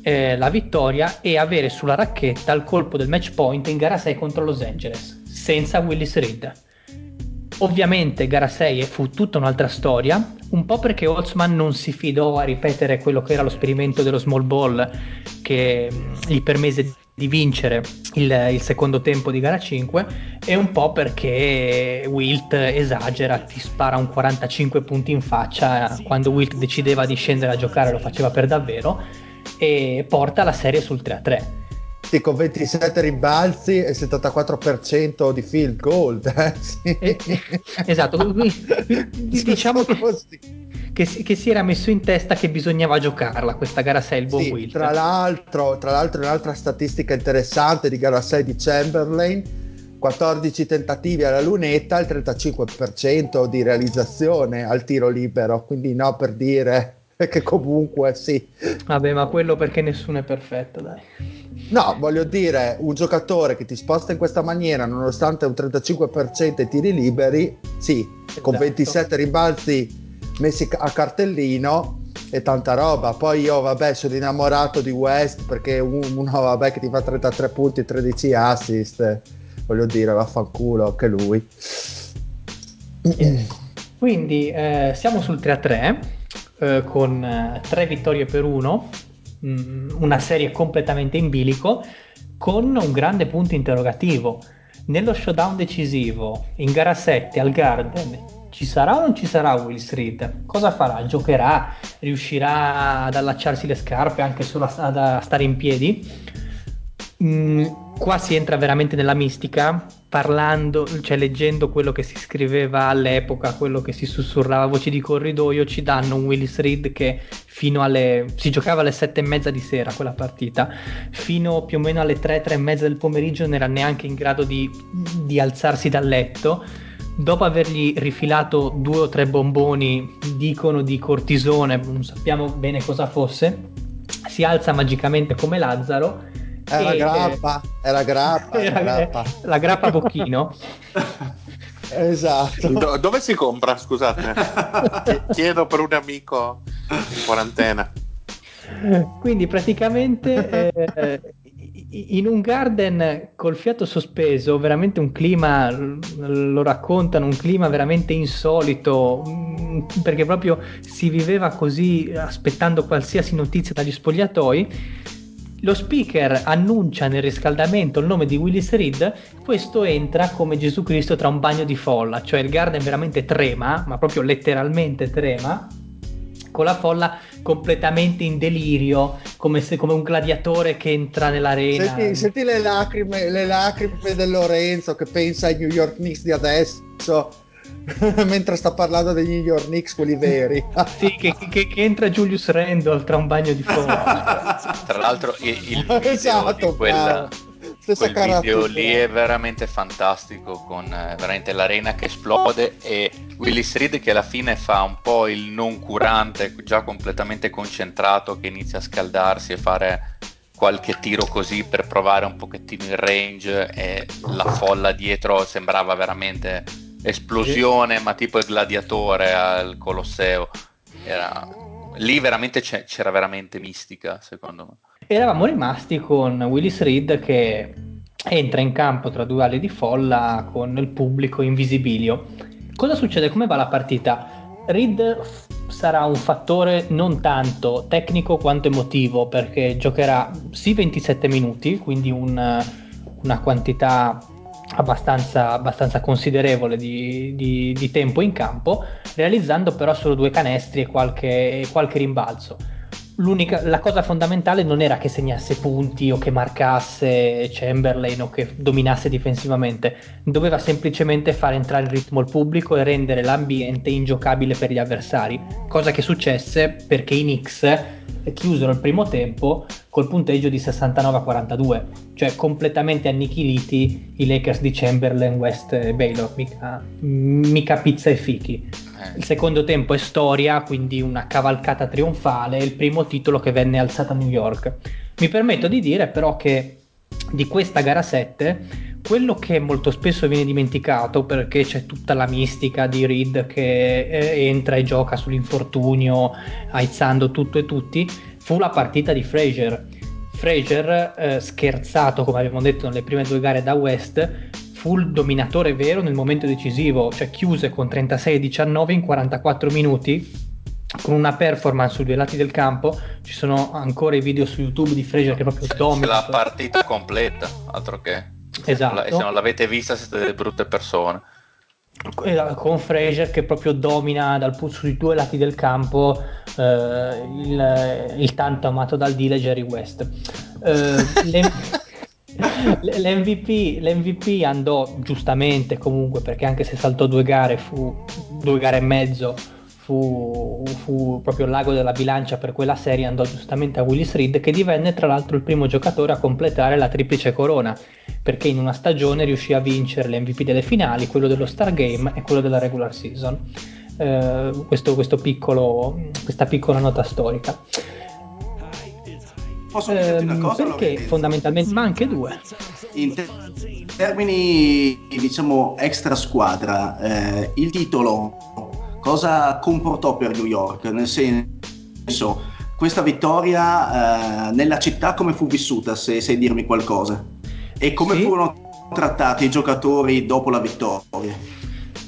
eh, la vittoria e avere sulla racchetta il colpo del match point in gara 6 contro Los Angeles, senza Willis Reed. Ovviamente gara 6 fu tutta un'altra storia, un po' perché Holtzman non si fidò a ripetere quello che era lo sperimento dello small ball che mm, gli permise di vincere il, il, secondo tempo di gara 5 e un po' perché Wilt esagera, ti spara un 45 punti in faccia quando Wilt decideva di scendere a giocare lo faceva per davvero e porta la serie sul 3 3 sì, con 27 rimbalzi e 74% di field goal. Eh? Sì. Eh, esatto, (laughs) diciamo che, che, che, si era messo in testa che bisognava giocarla questa gara 6 il sì, Wilt. Tra l'altro, tra l'altro un'altra statistica interessante di gara 6 di Chamberlain 14 tentativi alla lunetta, il 35% di realizzazione al tiro libero, quindi no per dire (laughs) che comunque sì. Vabbè, ma quello perché nessuno è perfetto, dai. No, voglio dire, un giocatore che ti sposta in questa maniera, nonostante un 35% ai tiri liberi, sì, esatto. con 27 rimbalzi messi a cartellino e tanta roba. Poi io, vabbè, sono innamorato di West perché uno, vabbè, che ti fa 33 punti e 13 assist, voglio dire, vaffanculo anche lui. Quindi eh, siamo sul 3-3 eh, con eh, tre vittorie per uno, mm, una serie completamente in bilico, con un grande punto interrogativo. Nello showdown decisivo, in gara 7 al Garden, ci sarà o non ci sarà Will Reed? Cosa farà? Giocherà? Riuscirà ad allacciarsi le scarpe anche solo a, a stare in piedi? Mm, qua si entra veramente nella mistica, parlando, cioè leggendo quello che si scriveva all'epoca, quello che si sussurrava voci di corridoio, ci danno un Willis Reed che fino alle... si giocava alle sette e mezza di sera quella partita, fino più o meno alle tre, tre e mezza del pomeriggio non era neanche in grado di, di alzarsi dal letto dopo avergli rifilato due o tre bomboni, dicono di cortisone, non sappiamo bene cosa fosse, si alza magicamente come Lazzaro. Era e, grappa, era grappa, era, (laughs) grappa. La grappa Bocchino. esatto. Do- dove si compra, scusate? Chiedo per un amico in quarantena. Quindi praticamente eh, in un garden col fiato sospeso, veramente un clima, lo raccontano, un clima veramente insolito, mm, perché proprio si viveva così aspettando qualsiasi notizia dagli spogliatoi. Lo speaker annuncia nel riscaldamento il nome di Willis Reed, questo entra come Gesù Cristo tra un bagno di folla, cioè il garden veramente trema, ma proprio letteralmente trema, con la folla completamente in delirio, come, se, come un gladiatore che entra nell'arena. Senti, senti le, lacrime, le lacrime del Lorenzo che pensa ai New York Knicks di adesso. (laughs) mentre sta parlando degli New York Knicks, quelli veri. (laughs) sì, che, che, che, entra Julius Randle tra un bagno di folla. (laughs) tra l'altro, il, il video esatto, di quella, Stessa quel video lì è veramente fantastico con eh, veramente l'arena che esplode e Willis Reed che alla fine fa un po' il non curante già completamente concentrato che inizia a scaldarsi e fare qualche tiro così per provare un pochettino il range e la folla dietro sembrava veramente esplosione ma tipo il gladiatore al Colosseo era lì veramente c'era veramente mistica secondo me eravamo rimasti con Willis Reed che entra in campo tra due ali di folla con il pubblico in visibilio. Cosa succede? Come va la partita? Reed sarà un fattore non tanto tecnico quanto emotivo perché giocherà sì 27 minuti, quindi un, una quantità abbastanza, abbastanza considerevole di, di, di, tempo in campo, realizzando però solo due canestri e qualche, qualche rimbalzo l'unica, la cosa fondamentale non era che segnasse punti o che marcasse Chamberlain o che dominasse difensivamente, doveva semplicemente fare entrare in ritmo il pubblico e rendere l'ambiente ingiocabile per gli avversari, cosa che successe perché i Knicks chiusero il primo tempo col punteggio di 69 a 42, cioè completamente annichiliti i Lakers di Chamberlain, West e Baylor, mica, mica pizza e fichi. Il secondo tempo è storia, quindi una cavalcata trionfale, il primo titolo che venne alzato a New York. Mi permetto di dire però che di questa gara 7 quello che molto spesso viene dimenticato perché c'è tutta la mistica di Reed che eh, entra e gioca sull'infortunio aizzando tutto e tutti fu la partita di Fraser Fraser eh, scherzato come abbiamo detto nelle prime due gare da West fu il dominatore vero nel momento decisivo cioè chiuse con 36-19 in 44 minuti con una performance sui due lati del campo ci sono ancora i video su YouTube di Fraser che proprio domina la partita completa altro che Esatto. E se non l'avete vista siete delle brutte persone. Con Fraser che proprio domina dal, sui due lati del campo eh, il, il, tanto amato dal dealer Jerry West. Eh, (laughs) l'MVP, L'MVP, andò giustamente comunque perché anche se saltò due gare fu due gare e mezzo fu, fu proprio lago della bilancia per quella serie, andò giustamente a Willis Reed, che divenne tra l'altro il primo giocatore a completare la triplice corona, perché in una stagione riuscì a vincere l'MVP delle finali, quello dello Star Game e quello della regular season. Eh, questo, questo piccolo, questa piccola nota storica. Posso dirti una Ehm, cosa? perché fondamentalmente, ma anche due. In te- termini, diciamo, extra squadra, eh, il titolo cosa comportò per New York? Nel senso, questa vittoria eh, nella città come fu vissuta, se sai dirmi qualcosa? E come Sì. furono trattati i giocatori dopo la vittoria?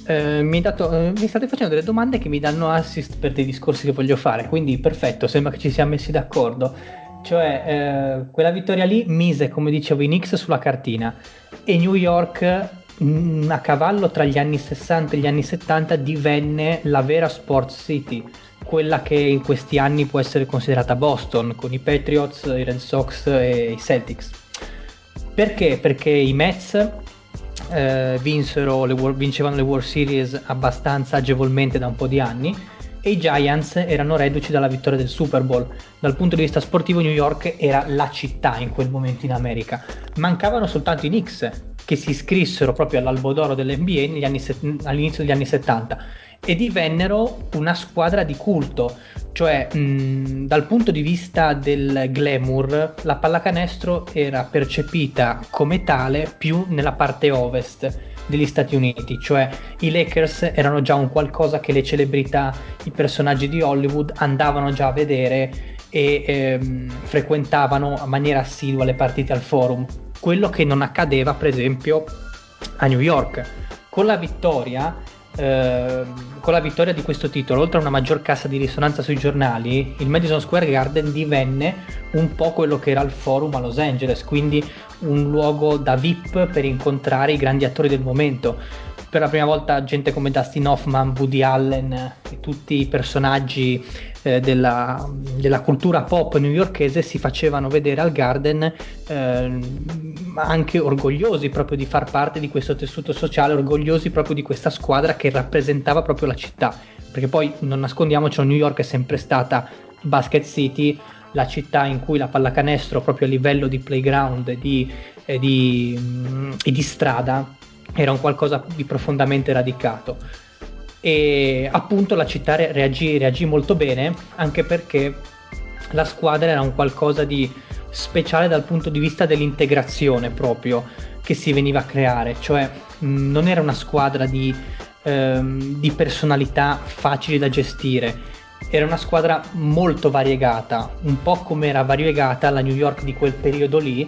Eh, mi, dato- eh, mi state facendo delle domande che mi danno assist per dei discorsi che voglio fare, quindi perfetto, sembra che ci siamo messi d'accordo. Cioè, eh, quella vittoria lì mise, come dicevo, i Knicks sulla cartina e New York, mh, a cavallo tra gli anni 60 e gli anni 70, divenne la vera Sports City, quella che in questi anni può essere considerata Boston, con i Patriots, i Red Sox e i Celtics. Perché? Perché i Mets eh, le vincevano le World Series abbastanza agevolmente da un po' di anni e i Giants erano reduci dalla vittoria del Super Bowl. Dal punto di vista sportivo New York era la città in quel momento in America. Mancavano soltanto i Knicks che si iscrissero proprio all'albo d'oro dell'NBA anni all'inizio degli anni 70 e divennero una squadra di culto. Cioè, mh, dal punto di vista del glamour, la pallacanestro era percepita come tale più nella parte ovest degli Stati Uniti, cioè i Lakers erano già un qualcosa che le celebrità, i personaggi di Hollywood andavano già a vedere e ehm, frequentavano a maniera assidua le partite al forum, quello che non accadeva per esempio a New York. Con la vittoria ehm, con la vittoria di questo titolo, oltre a una maggior cassa di risonanza sui giornali, il Madison Square Garden divenne un po' quello che era il forum a Los Angeles, quindi un luogo da VIP per incontrare i grandi attori del momento. Per la prima volta gente come Dustin Hoffman, Woody Allen e tutti i personaggi eh, della, della cultura pop newyorkese si facevano vedere al Garden ehm, anche orgogliosi proprio di far parte di questo tessuto sociale, orgogliosi proprio di questa squadra che rappresentava proprio la città. Perché poi non nascondiamoci, New York è sempre stata Basket City, la città in cui la pallacanestro proprio a livello di playground e di, e di, mm, e di strada era un qualcosa di profondamente radicato. E appunto la città re- reagì, reagì molto bene anche perché la squadra era un qualcosa di speciale dal punto di vista dell'integrazione proprio che si veniva a creare, cioè mh, non era una squadra di, ehm, di personalità facili da gestire, era una squadra molto variegata, un po' come era variegata la New York di quel periodo lì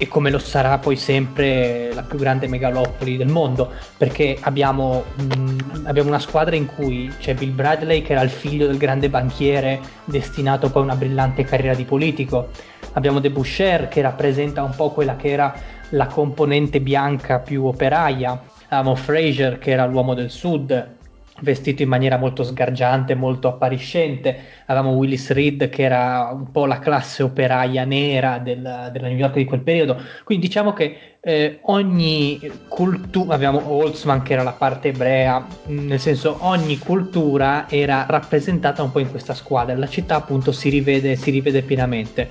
e come lo sarà poi sempre la più grande megalopoli del mondo, perché abbiamo, mh, abbiamo una squadra in cui c'è Bill Bradley che era il figlio del grande banchiere destinato poi a una brillante carriera di politico, abbiamo De Boucher che rappresenta un po' quella che era la componente bianca più operaia, avevamo Fraser che era l'uomo del sud, vestito in maniera molto sgargiante, molto appariscente. Avevamo Willis Reed che era un po' la classe operaia nera del- della New York di quel periodo. Quindi diciamo che eh, ogni cultura, abbiamo Holtzman che era la parte ebrea, nel senso ogni cultura era rappresentata un po' in questa squadra. La città appunto si rivede, si rivede pienamente.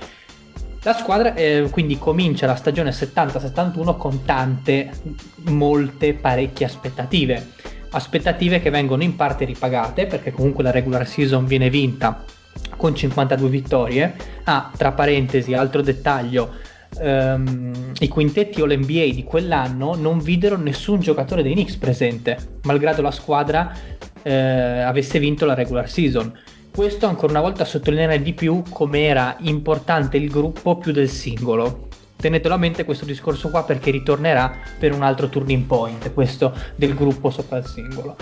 La squadra eh, quindi comincia la stagione 70-71 con tante, molte, parecchie aspettative aspettative che vengono in parte ripagate perché comunque la regular season viene vinta con 52 vittorie. Ah, tra parentesi, altro dettaglio, ehm, i quintetti All-NBA di quell'anno non videro nessun giocatore dei Knicks presente, malgrado la squadra eh, avesse vinto la regular season. Questo ancora una volta sottolineerà di più come era importante il gruppo più del singolo. Tenetelo a mente questo discorso qua perché ritornerà per un altro turning point, questo del gruppo sopra il singolo.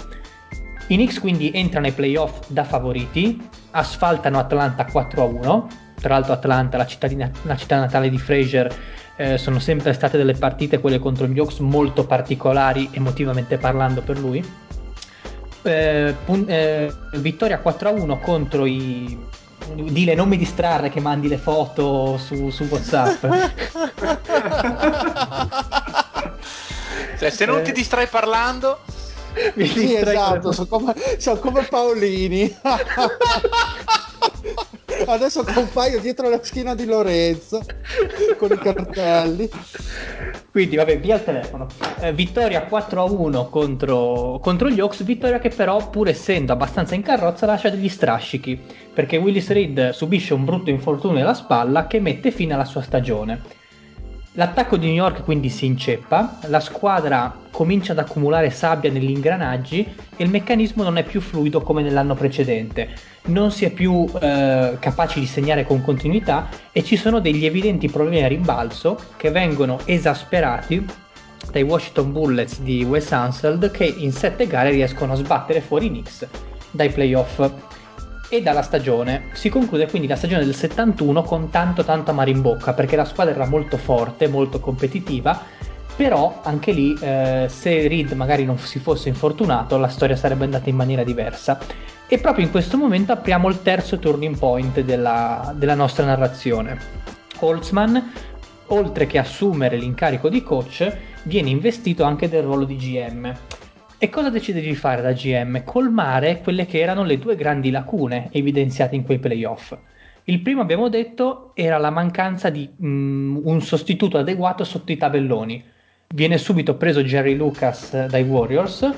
I Knicks quindi entrano ai playoff da favoriti, asfaltano Atlanta 4-1, tra l'altro Atlanta, la città, di- la città natale di Fraser, eh, sono sempre state delle partite, quelle contro gli Hawks, molto particolari emotivamente parlando per lui. Eh, pun- eh, vittoria 4-1 contro i... Dile, non mi distrarre che mandi le foto su, su WhatsApp. Cioè, se non Eh. ti distrai parlando, Mi Sì, esatto, sono come, sono come Paolini. (laughs) Adesso compaio dietro la schiena di Lorenzo con i cartelli. Quindi, vabbè, via il telefono. Eh, vittoria 4 a 1 contro, contro gli Hawks. Vittoria che, però, pur essendo abbastanza in carrozza, lascia degli strascichi. Perché Willis Reed subisce un brutto infortunio alla spalla che mette fine alla sua stagione. L'attacco di New York quindi si inceppa, la squadra comincia ad accumulare sabbia negli ingranaggi e il meccanismo non è più fluido come nell'anno precedente, non si è più eh, capaci di segnare con continuità e ci sono degli evidenti problemi a rimbalzo che vengono esasperati dai Washington Bullets di Wes Unseld che in sette gare riescono a sbattere fuori i Knicks dai playoff e dalla stagione. Si conclude quindi la stagione del 71 con tanto tanto amaro in bocca perché la squadra era molto forte, molto competitiva, però anche lì eh, se Reed magari non si fosse infortunato la storia sarebbe andata in maniera diversa. E proprio in questo momento apriamo il terzo turning point della, della nostra narrazione. Holtzman, oltre che assumere l'incarico di coach, viene investito anche del ruolo di GM. E cosa decide di fare da GM? Colmare quelle che erano le due grandi lacune evidenziate in quei playoff. Il primo, abbiamo detto, era la mancanza di mm, un sostituto adeguato sotto i tabelloni. Viene subito preso Jerry Lucas dai Warriors,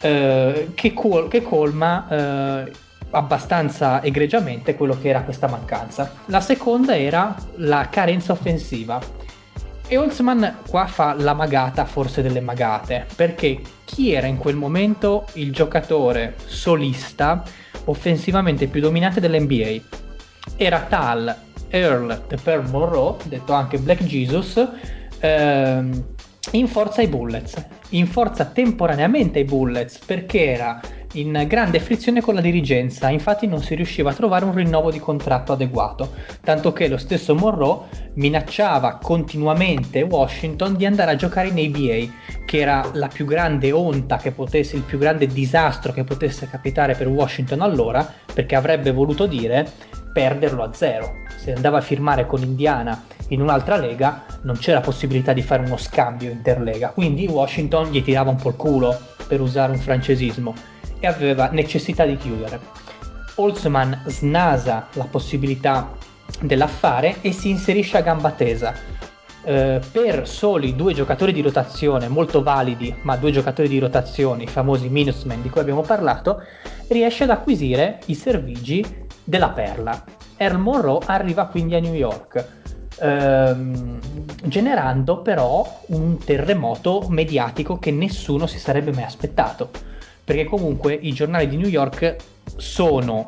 eh, che, col- che colma eh, abbastanza egregiamente quello che era questa mancanza. La seconda era la carenza offensiva. E Holtzman qua fa la magata forse delle magate, perché chi era in quel momento il giocatore solista offensivamente più dominante dell'NBA? Era Tal Earl The Pearl Monroe, detto anche Black Jesus, ehm, in forza ai Bullets, in forza temporaneamente ai Bullets perché era in grande frizione con la dirigenza, infatti non si riusciva a trovare un rinnovo di contratto adeguato, tanto che lo stesso Monroe minacciava continuamente Washington di andare a giocare in ABA, che era la più grande onta che potesse, il più grande disastro che potesse capitare per Washington allora, perché avrebbe voluto dire perderlo a zero. Se andava a firmare con Indiana in un'altra lega non c'era possibilità di fare uno scambio interlega, quindi Washington gli tirava un po' il culo per usare un francesismo e aveva necessità di chiudere. Holtzman snasa la possibilità dell'affare e si inserisce a gamba tesa. Eh, per soli due giocatori di rotazione molto validi, ma due giocatori di rotazione, i famosi Minutemen di cui abbiamo parlato, riesce ad acquisire i servigi della perla. Earl Monroe arriva quindi a New York, ehm, generando però un terremoto mediatico che nessuno si sarebbe mai aspettato perché comunque i giornali di New York sono,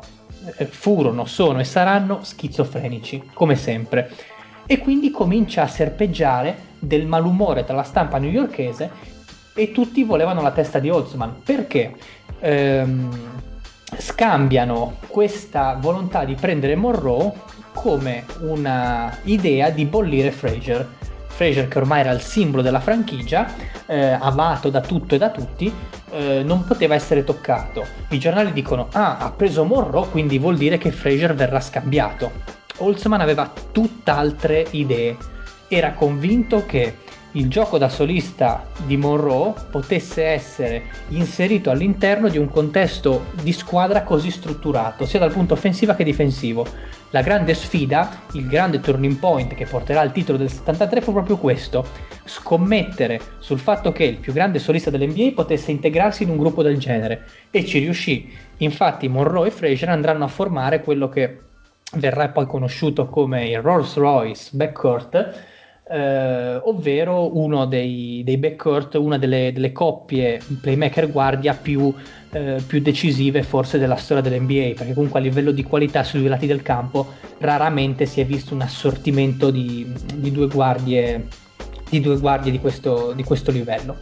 eh, furono, sono e saranno schizofrenici, come sempre. E quindi comincia a serpeggiare del malumore tra la stampa newyorkese e tutti volevano la testa di Holtzman. Perché? Ehm, scambiano questa volontà di prendere Monroe come una idea di bollire Fraser. Fraser che ormai era il simbolo della franchigia, eh, amato da tutto e da tutti, eh, non poteva essere toccato. I giornali dicono: Ah, ha preso Monroe, quindi vuol dire che Fraser verrà scambiato. Holtzman aveva tutt'altre idee. Era convinto che il gioco da solista di Monroe potesse essere inserito all'interno di un contesto di squadra così strutturato, sia dal punto offensivo che difensivo. La grande sfida, il grande turning point che porterà al titolo del 73 fu proprio questo, scommettere sul fatto che il più grande solista dell'NBA potesse integrarsi in un gruppo del genere e ci riuscì. Infatti Monroe e Frazier andranno a formare quello che verrà poi conosciuto come il Rolls Royce backcourt, eh, ovvero uno dei, dei backcourt, una delle, delle coppie playmaker guardia più, eh, più decisive forse della storia dell'NBA, perché comunque a livello di qualità sui due lati del campo raramente si è visto un assortimento di, di due guardie, di, due guardie di, questo, di questo livello.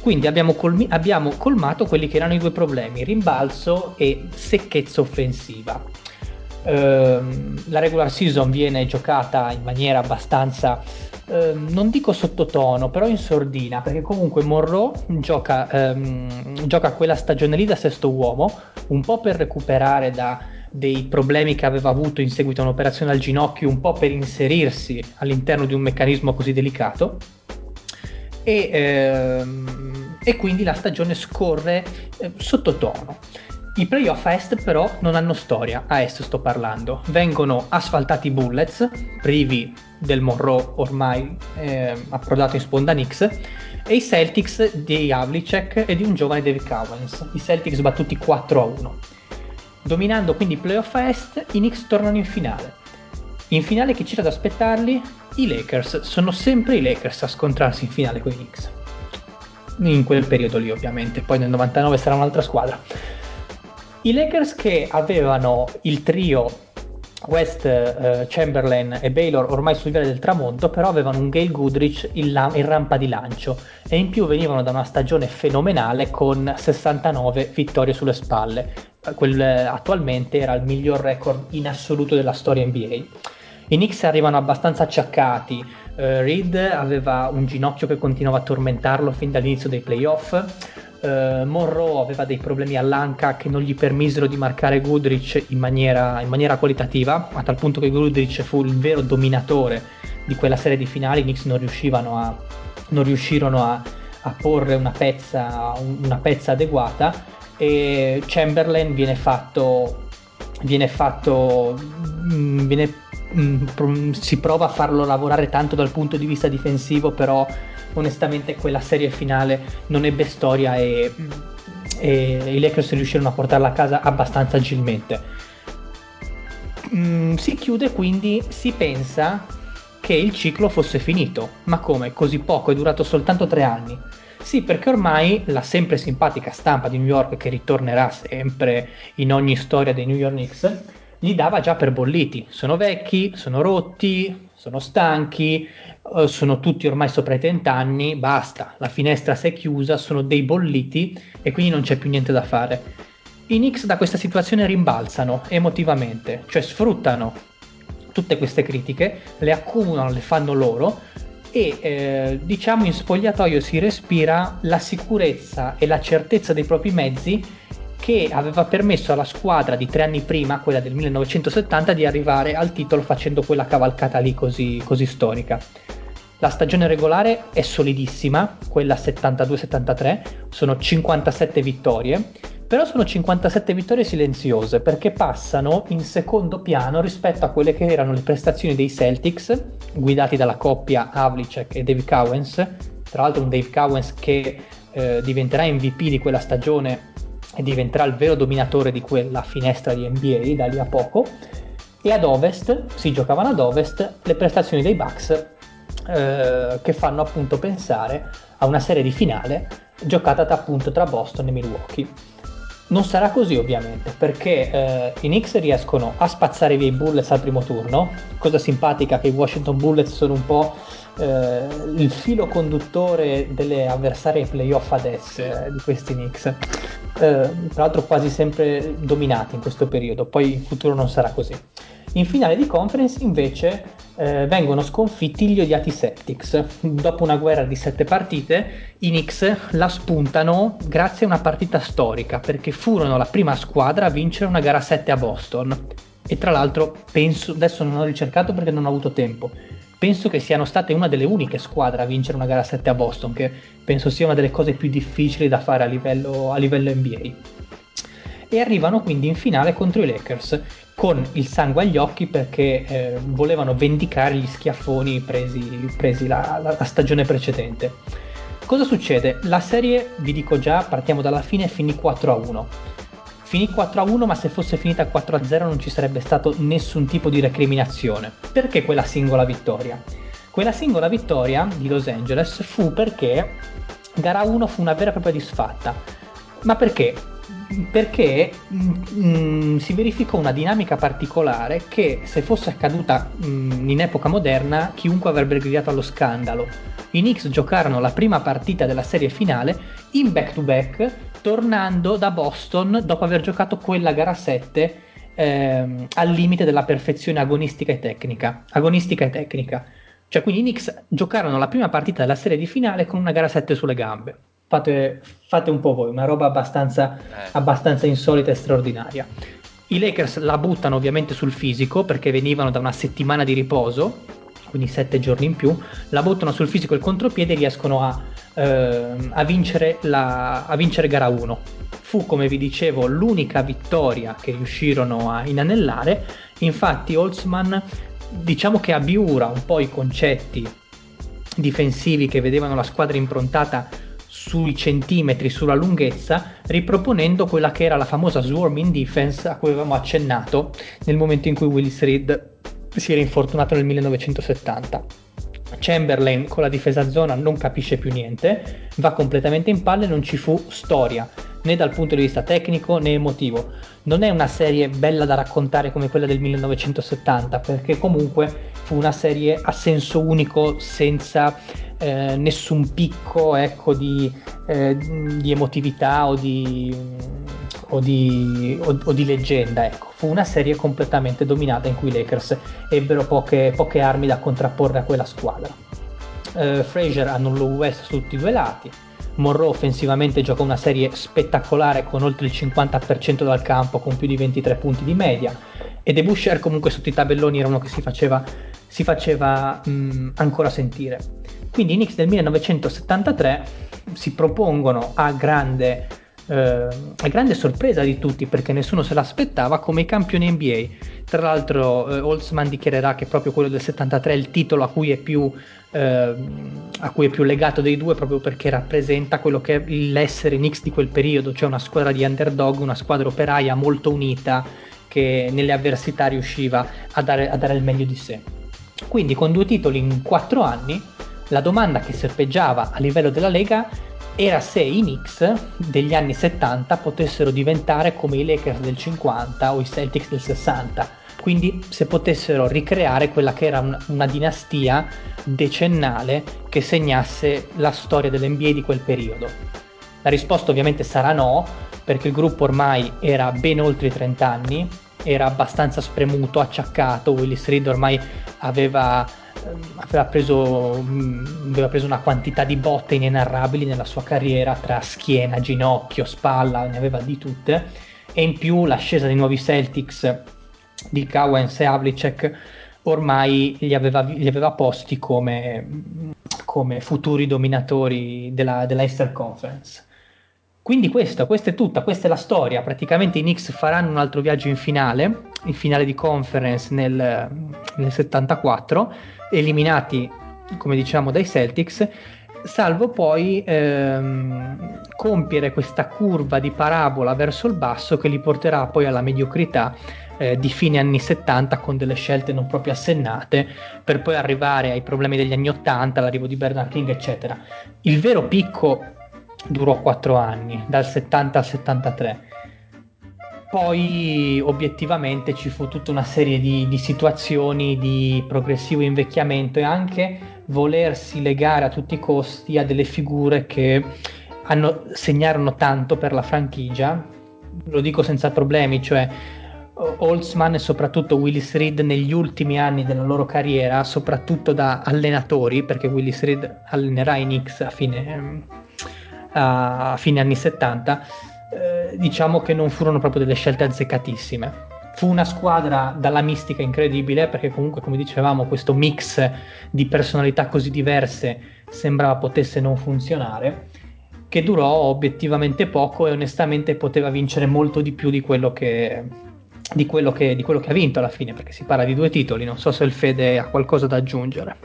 Quindi abbiamo, colmi- abbiamo colmato quelli che erano i due problemi, rimbalzo e secchezza offensiva. Ehm, la regular season viene giocata in maniera abbastanza, ehm, non dico sottotono, però in sordina, perché comunque Monroe gioca, ehm, gioca quella stagione lì da sesto uomo, un po' per recuperare da dei problemi che aveva avuto in seguito a un'operazione al ginocchio, un po' per inserirsi all'interno di un meccanismo così delicato. E ehm, e quindi la stagione scorre eh, sottotono. I playoff a est però non hanno storia, a est sto parlando. Vengono asfaltati i Bullets, privi del Monroe ormai eh, approdato in sponda Knicks, e i Celtics di Havlicek e di un giovane David Cowens. I Celtics battuti 4 a 1. Dominando quindi i playoff a est, i Knicks tornano in finale. In finale chi c'era ad aspettarli? I Lakers. Sono sempre i Lakers a scontrarsi in finale con i Knicks. In quel periodo lì ovviamente, poi nel 99 sarà un'altra squadra. I Lakers che avevano il trio West, uh, Chamberlain e Baylor ormai sul livello del tramonto, però avevano un Gail Goodrich in, la- in, rampa di lancio e in più venivano da una stagione fenomenale con 69 vittorie sulle spalle. Quel, attualmente era il miglior record in assoluto della storia NBA. I Knicks arrivano abbastanza acciaccati. Uh, Reed aveva un ginocchio che continuava a tormentarlo fin dall'inizio dei playoff Uh, Monroe aveva dei problemi all'anca che non gli permisero di marcare Goodrich in maniera, in maniera, qualitativa, a tal punto che Goodrich fu il vero dominatore di quella serie di finali. I Knicks non, a, non riuscirono a, a porre una pezza, una pezza, adeguata e Chamberlain viene fatto, viene fatto mm, viene, mm, si prova a farlo lavorare tanto dal punto di vista difensivo, però onestamente quella serie finale non ebbe storia e, e i Lakers riuscirono a portarla a casa abbastanza agilmente. Mm, si chiude quindi, si pensa che il ciclo fosse finito, ma come? Così poco, è durato soltanto tre anni. Sì, perché ormai la sempre simpatica stampa di New York, che ritornerà sempre in ogni storia dei New York Knicks, li dava già per bolliti. Sono vecchi, sono rotti, sono stanchi, eh, sono tutti ormai sopra i 30 anni, basta, la finestra si è chiusa, sono dei bolliti e quindi non c'è più niente da fare. I Knicks da questa situazione rimbalzano emotivamente, cioè sfruttano tutte queste critiche, le accumulano, le fanno loro e eh, diciamo in spogliatoio si respira la sicurezza e la certezza dei propri mezzi che aveva permesso alla squadra di tre anni prima, quella del 1970, di arrivare al titolo facendo quella cavalcata lì così, così storica. La stagione regolare è solidissima, quella 72-73, sono 57 vittorie, però sono 57 vittorie silenziose perché passano in secondo piano rispetto a quelle che erano le prestazioni dei Celtics, guidati dalla coppia Havlicek e Dave Cowens, tra l'altro un Dave Cowens che eh, diventerà MVP di quella stagione e diventerà il vero dominatore di quella finestra di NBA da lì a poco. E ad ovest, si giocavano ad ovest, le prestazioni dei Bucks eh, che fanno appunto pensare a una serie di finale giocata appunto tra Boston e Milwaukee. Non sarà così ovviamente perché eh, i Knicks riescono a spazzare via i Bullets al primo turno, cosa simpatica che i Washington Bullets sono un po' eh, il filo conduttore delle avversarie playoff ad est eh, di questi Knicks. Eh, tra l'altro quasi sempre dominati in questo periodo, poi in futuro non sarà così. In finale di conference invece eh, vengono sconfitti gli odiati Celtics. Dopo una guerra di sette partite, i Knicks la spuntano grazie a una partita storica, perché furono la prima squadra a vincere una gara 7 a Boston. E tra l'altro penso, adesso non ho ricercato perché non ho avuto tempo, penso che siano state una delle uniche squadre a vincere una gara 7 a Boston, che penso sia una delle cose più difficili da fare a livello, a livello NBA. E arrivano quindi in finale contro i Lakers con il sangue agli occhi perché eh, volevano vendicare gli schiaffoni presi, presi la, la, la stagione precedente. Cosa succede? La serie, vi dico già, partiamo dalla fine, finì 4 a 1 Finì 4-1, ma se fosse finita 4-0 non ci sarebbe stato nessun tipo di recriminazione. Perché quella singola vittoria? Quella singola vittoria di Los Angeles fu perché gara 1 fu una vera e propria disfatta. Ma perché? Perché mh, mm, si verificò una dinamica particolare che se fosse accaduta mh, mm, in epoca moderna chiunque avrebbe gridato allo scandalo. I Knicks giocarono la prima partita della serie finale in back-to-back tornando da Boston dopo aver giocato quella gara 7 ehm, al limite della perfezione agonistica e tecnica. Agonistica e tecnica. Cioè, quindi i Knicks giocarono la prima partita della serie di finale con una gara 7 sulle gambe. Fate, fate un po' voi, una roba abbastanza, eh. abbastanza insolita e straordinaria. I Lakers la buttano ovviamente sul fisico perché venivano da una settimana di riposo, quindi sette giorni in più, la buttano sul fisico e il contropiede e riescono a eh, a, vincere la, a vincere gara 1. Fu, come vi dicevo, l'unica vittoria che riuscirono a inanellare. Infatti, Holtzman diciamo che abiura un po' i concetti difensivi che vedevano la squadra improntata sui centimetri, sulla lunghezza, riproponendo quella che era la famosa swarming defense a cui avevamo accennato nel momento in cui Willis Reed si era infortunato nel 1970. Chamberlain con la difesa zona non capisce più niente, va completamente in palle non ci fu storia, né dal punto di vista tecnico né emotivo. Non è una serie bella da raccontare come quella del 1970, perché comunque fu una serie a senso unico senza eh, nessun picco ecco, di, eh, di, emotività o di, o di, o, o di leggenda. Ecco. Fu una serie completamente dominata in cui i Lakers ebbero poche, poche armi da contrapporre a quella squadra. Uh, Frazier annullò West su tutti i due lati. Monroe offensivamente gioca una serie spettacolare con oltre il 50% dal campo, con più di 23 punti di media. E De Boucher comunque sotto i tabelloni era uno che si faceva, si faceva mh, ancora sentire. Quindi i Knicks del 1973 si propongono a grande, eh, a grande sorpresa di tutti perché nessuno se l'aspettava come i campioni NBA. Tra l'altro eh, Holtzman dichiarerà che proprio quello del 73 è il titolo a cui è più, eh, a cui è più legato dei due proprio perché rappresenta quello che è l'essere Knicks di quel periodo, cioè una squadra di underdog, una squadra operaia molto unita che nelle avversità riusciva a dare, a dare il meglio di sé. Quindi con due titoli in quattro anni la domanda che serpeggiava a livello della Lega era se i Knicks degli anni 70 potessero diventare come i Lakers del 50 o i Celtics del 60, quindi se potessero ricreare quella che era un, una dinastia decennale che segnasse la storia dell'NBA di quel periodo. La risposta ovviamente sarà no, perché il gruppo ormai era ben oltre i 30 anni, era abbastanza spremuto, acciaccato, Willis Reed ormai aveva aveva preso, aveva preso una quantità di botte inenarrabili nella sua carriera tra schiena, ginocchio, spalla, ne aveva di tutte e in più l'ascesa dei nuovi Celtics di Cowens e Havlicek ormai li aveva, li aveva posti come, come, futuri dominatori della, della Eastern Conference. Quindi questo, questa è tutta, questa è la storia. Praticamente i Knicks faranno un altro viaggio in finale, in finale di conference nel, nel 74 eliminati, come diciamo, dai Celtics, salvo poi ehm, compiere questa curva di parabola verso il basso che li porterà poi alla mediocrità eh, di fine anni 70 con delle scelte non proprio assennate per poi arrivare ai problemi degli anni 80, l'arrivo di Bernard King eccetera. Il vero picco durò 4 anni, dal 70 al 73 poi obiettivamente ci fu tutta una serie di, di, situazioni di progressivo invecchiamento e anche volersi legare a tutti i costi a delle figure che hanno, segnarono tanto per la franchigia, lo dico senza problemi, cioè Holtzman e soprattutto Willis Reed negli ultimi anni della loro carriera, soprattutto da allenatori, perché Willis Reed allenerà i Knicks a fine, a fine anni 70, eh, diciamo che non furono proprio delle scelte azzeccatissime. Fu una squadra dalla mistica incredibile perché comunque come dicevamo questo mix di personalità così diverse sembrava potesse non funzionare che durò obiettivamente poco e onestamente poteva vincere molto di più di quello che, di quello che, di quello che ha vinto alla fine perché si parla di due titoli non so se il Fede ha qualcosa da aggiungere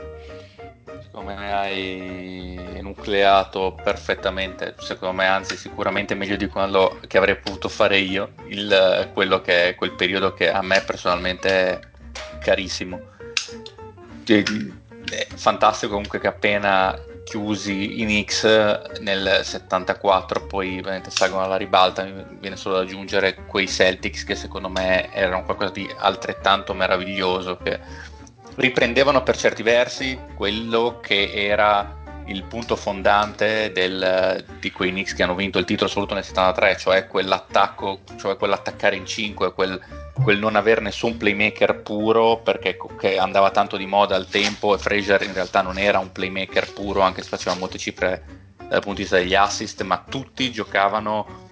secondo me hai nucleato perfettamente, secondo me anzi sicuramente meglio di quello che avrei potuto fare io, il, quello che è quel periodo che a me personalmente è carissimo. È fantastico comunque che appena chiusi in X nel 74 poi ovviamente salgono alla ribalta mi viene solo da aggiungere quei Celtics che secondo me erano qualcosa di altrettanto meraviglioso che riprendevano per certi versi quello che era il punto fondante del, di quei Knicks che hanno vinto il titolo assoluto nel 73, cioè quell'attacco, cioè quell'attaccare in 5, quel, quel non avere nessun playmaker puro perché andava tanto di moda al tempo e Fraser in realtà non era un playmaker puro anche se faceva molte cifre dal punto di vista degli assist, ma tutti giocavano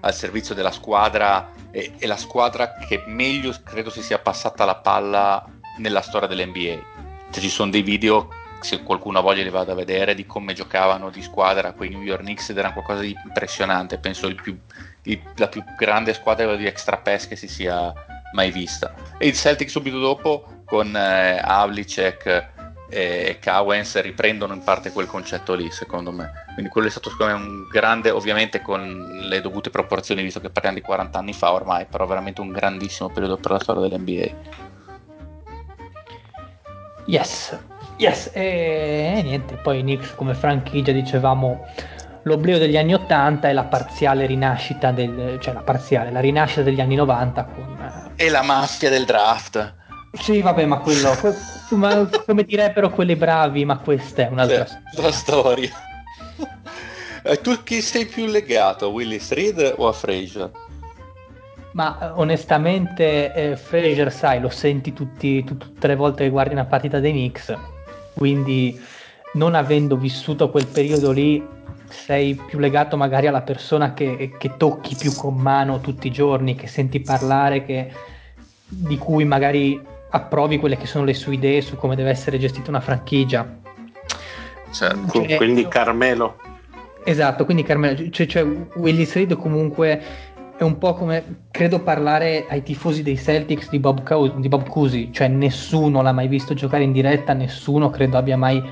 al servizio della squadra e, e la squadra che meglio credo si sia passata la palla nella storia dell'NBA. Cioè, ci sono dei video se qualcuno ha voglia li vada a vedere, di come giocavano di squadra quei New York Knicks ed era qualcosa di impressionante, penso il più, il, la più grande squadra di extra pass che si sia mai vista. E il Celtic subito dopo con eh, Havlicek e Cowens riprendono in parte quel concetto lì, secondo me. Quindi quello è stato secondo me un grande, ovviamente con le dovute proporzioni, visto che parliamo di 40 anni fa ormai, però veramente un grandissimo periodo per la storia dell'NBA. Yes, yes, e niente, poi Knicks come franchigia dicevamo l'oblio degli anni 80 e la parziale rinascita del, cioè la parziale, la rinascita degli anni 90 con... E la mafia del draft. Sì, vabbè, ma quello, ma, come direbbero quelli bravi, ma questa è un'altra cioè, storia. (laughs) E tu chi sei più legato, Willis Reed o a Fraser? Ma onestamente, eh, Fraser, sai, lo senti tutti, tu, tutte le volte che guardi una partita dei Knicks, quindi non avendo vissuto quel periodo lì, sei più legato magari alla persona che, che tocchi più con mano tutti i giorni, che senti parlare, che, di cui magari approvi quelle che sono le sue idee su come deve essere gestita una franchigia. Certo, cioè, quindi Carmelo. Esatto, quindi Carmelo, cioè, cioè Willis Reed comunque è un po' come credo parlare ai tifosi dei Celtics di Bob, Cous- di Bob Cousy, cioè nessuno l'ha mai visto giocare in diretta, nessuno credo abbia mai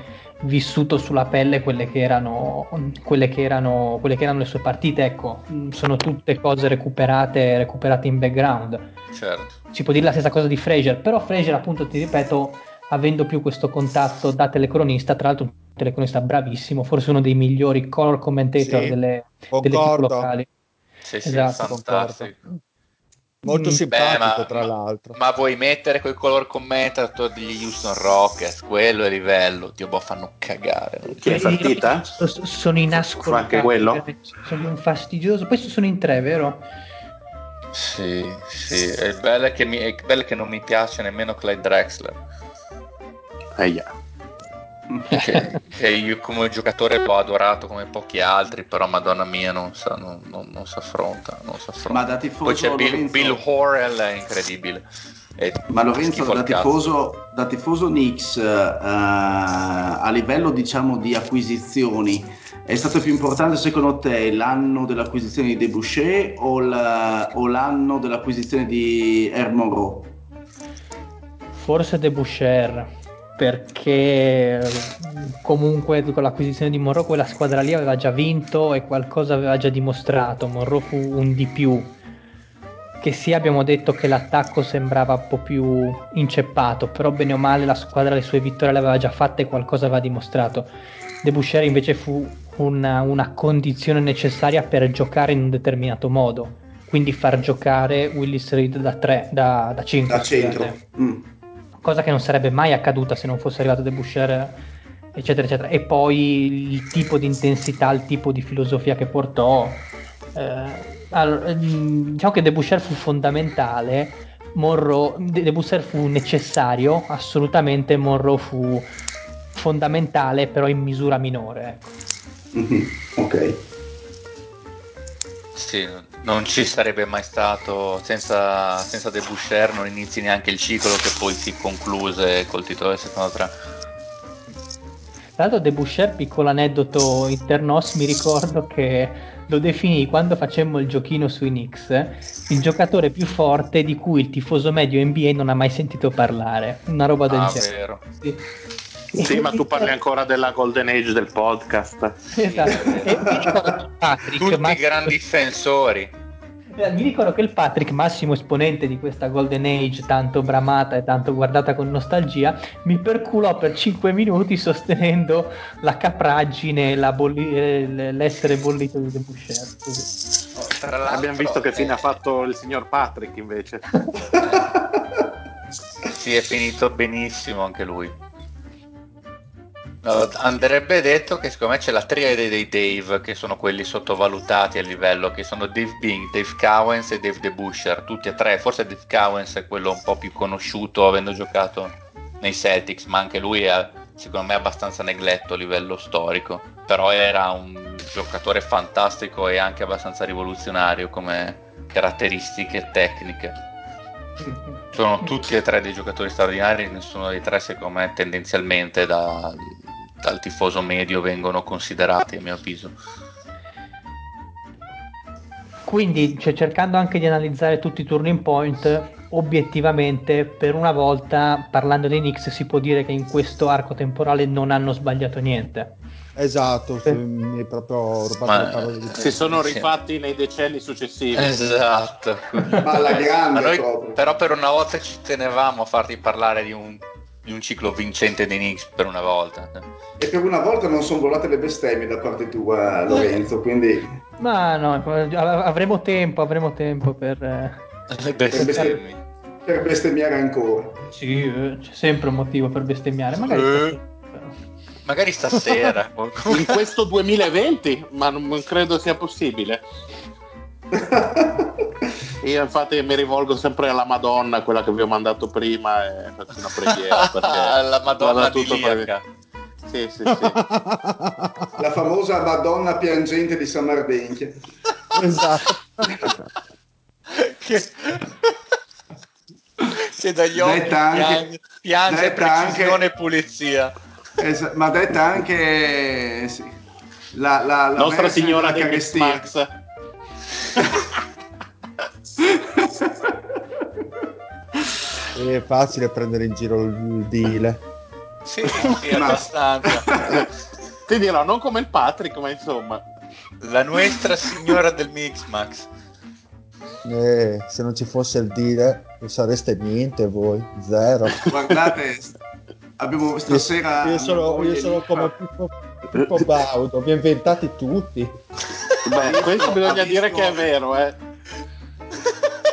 vissuto sulla pelle quelle che erano, quelle che erano, quelle che erano le sue partite, ecco, sono tutte cose recuperate, recuperate in background. Certo. Si può dire la stessa cosa di Fraser, però Fraser appunto ti ripeto, avendo più questo contatto da telecronista, tra l'altro un telecronista bravissimo, forse uno dei migliori color commentator sì, delle, delle locali. Sì, sì, esatto, Molto mm, simpatico, Beh, tra l'altro. Ma vuoi mettere quel color commentator degli Houston Rockets? Quello è livello. Dio, boh, fanno cagare. Che è partita? Sono in ascolto. anche quello? Sono un fastidioso. Poi sono in tre, vero? Sì, sì. È bello che, mi, è bello che non mi piace nemmeno Clyde Drexler. Eia che, (laughs) che, io come giocatore l'ho adorato come pochi altri, però madonna mia non si non, non, non affronta, non affronta. Ma da tifoso Poi c'è Bill, Bill Horrell, è incredibile. È Ma Lorenzo, da tifoso, da tifoso Knicks, uh, a livello diciamo di acquisizioni, è stato più importante secondo te l'anno dell'acquisizione di Deboucher o, la, o l'anno dell'acquisizione di Hermonro? Forse Deboucher perché comunque con l'acquisizione di Monroe quella squadra lì aveva già vinto e qualcosa aveva già dimostrato. Monroe fu un di più. Che sì, abbiamo detto che l'attacco sembrava un po' più inceppato, però bene o male la squadra le sue vittorie le aveva già fatte e qualcosa aveva dimostrato. De Boucher invece fu una, una condizione necessaria per giocare in un determinato modo, quindi far giocare Willis Reed da 3, da, da 5. Da centro. Mm cosa che non sarebbe mai accaduta se non fosse arrivato De Boucher, eccetera, eccetera. E poi il tipo di intensità, il tipo di filosofia che portò. Eh, allora, mm, diciamo che De Boucher fu fondamentale, Monroe, De Boucher fu necessario, assolutamente, Monroe fu fondamentale, però in misura minore. Ecco. Mm-hmm. Ok. Sì, non ci sarebbe mai stato senza, senza De Boucher non inizi neanche il ciclo che poi si concluse col titolo del secondo 3 tra l'altro De Boucher, piccolo aneddoto internos, mi ricordo che lo definì quando facemmo il giochino sui Knicks il giocatore più forte di cui il tifoso medio NBA non ha mai sentito parlare, una roba del ah, genere. Vero. Sì. Sì, ma tu parli ancora della golden age del podcast. Esatto. Patrick, Tutti Massimo... grandi difensori. Eh, mi ricordo che il Patrick, massimo esponente di questa golden age tanto bramata e tanto guardata con nostalgia, mi perculò per 5 minuti sostenendo la capraggine, la bolli... Eh, l'essere bollito di The Boucher. Oh, Abbiamo visto che fine ha fatto il signor Patrick invece. (laughs) si è finito benissimo anche lui. Andrebbe detto che secondo me c'è la triade dei Dave che sono quelli sottovalutati a livello che sono Dave Bing, Dave Cowens e Dave DeBusher tutti e tre. Forse Dave Cowens è quello un po' più conosciuto avendo giocato nei Celtics ma anche lui è secondo me abbastanza negletto a livello storico. Però era un giocatore fantastico e anche abbastanza rivoluzionario come caratteristiche tecniche. Sono tutti e tre dei giocatori straordinari nessuno dei tre secondo me tendenzialmente da dal tifoso medio vengono considerati, a mio avviso. Quindi, cioè, cercando anche di analizzare tutti i turning point, obiettivamente, per una volta, parlando dei Knicks, si può dire che in questo arco temporale non hanno sbagliato niente. Esatto, Sì. mi è proprio rubato Ma- le parole di Si sono Sì. rifatti nei decenni successivi. Esatto. Ma alla grande noi, però per una volta ci tenevamo a farti parlare di un, di un ciclo vincente dei Knicks per una volta. E per una volta non sono volate le bestemmie da parte tua, Lorenzo, quindi Ma no, av- avremo tempo, avremo tempo per... eh, Le bestemmie. per bestemmiare ancora. Sì, eh, c'è sempre un motivo per bestemmiare, magari... Eh. Magari stasera. (laughs) In questo 2020, ma non credo sia possibile. (laughs) Io infatti mi rivolgo sempre alla Madonna, quella che vi ho mandato prima, e faccio una preghiera. (laughs) La Madonna di tutto. Sì, sì, sì. (laughs) La famosa Madonna piangente di San Mardenchia. esatto. che... che dagli occhi Detta anche- piange, piange precisione anche- e pulizia. Es- ma detta anche sì, la, la, la Nostra Signora della Carestia. È facile prendere in giro il deal. Sì, sì, abbastanza. Ti dirò, non come il Patrick, ma insomma. La Nuestra Signora del Mixmax. Eh, se non ci fosse il deal, non sareste niente voi, zero. Guardate, abbiamo stasera. io sono, io sono come Pippo, Pippo Baudo, vi inventati tutti. Beh, questo bisogna dire che è vero, eh.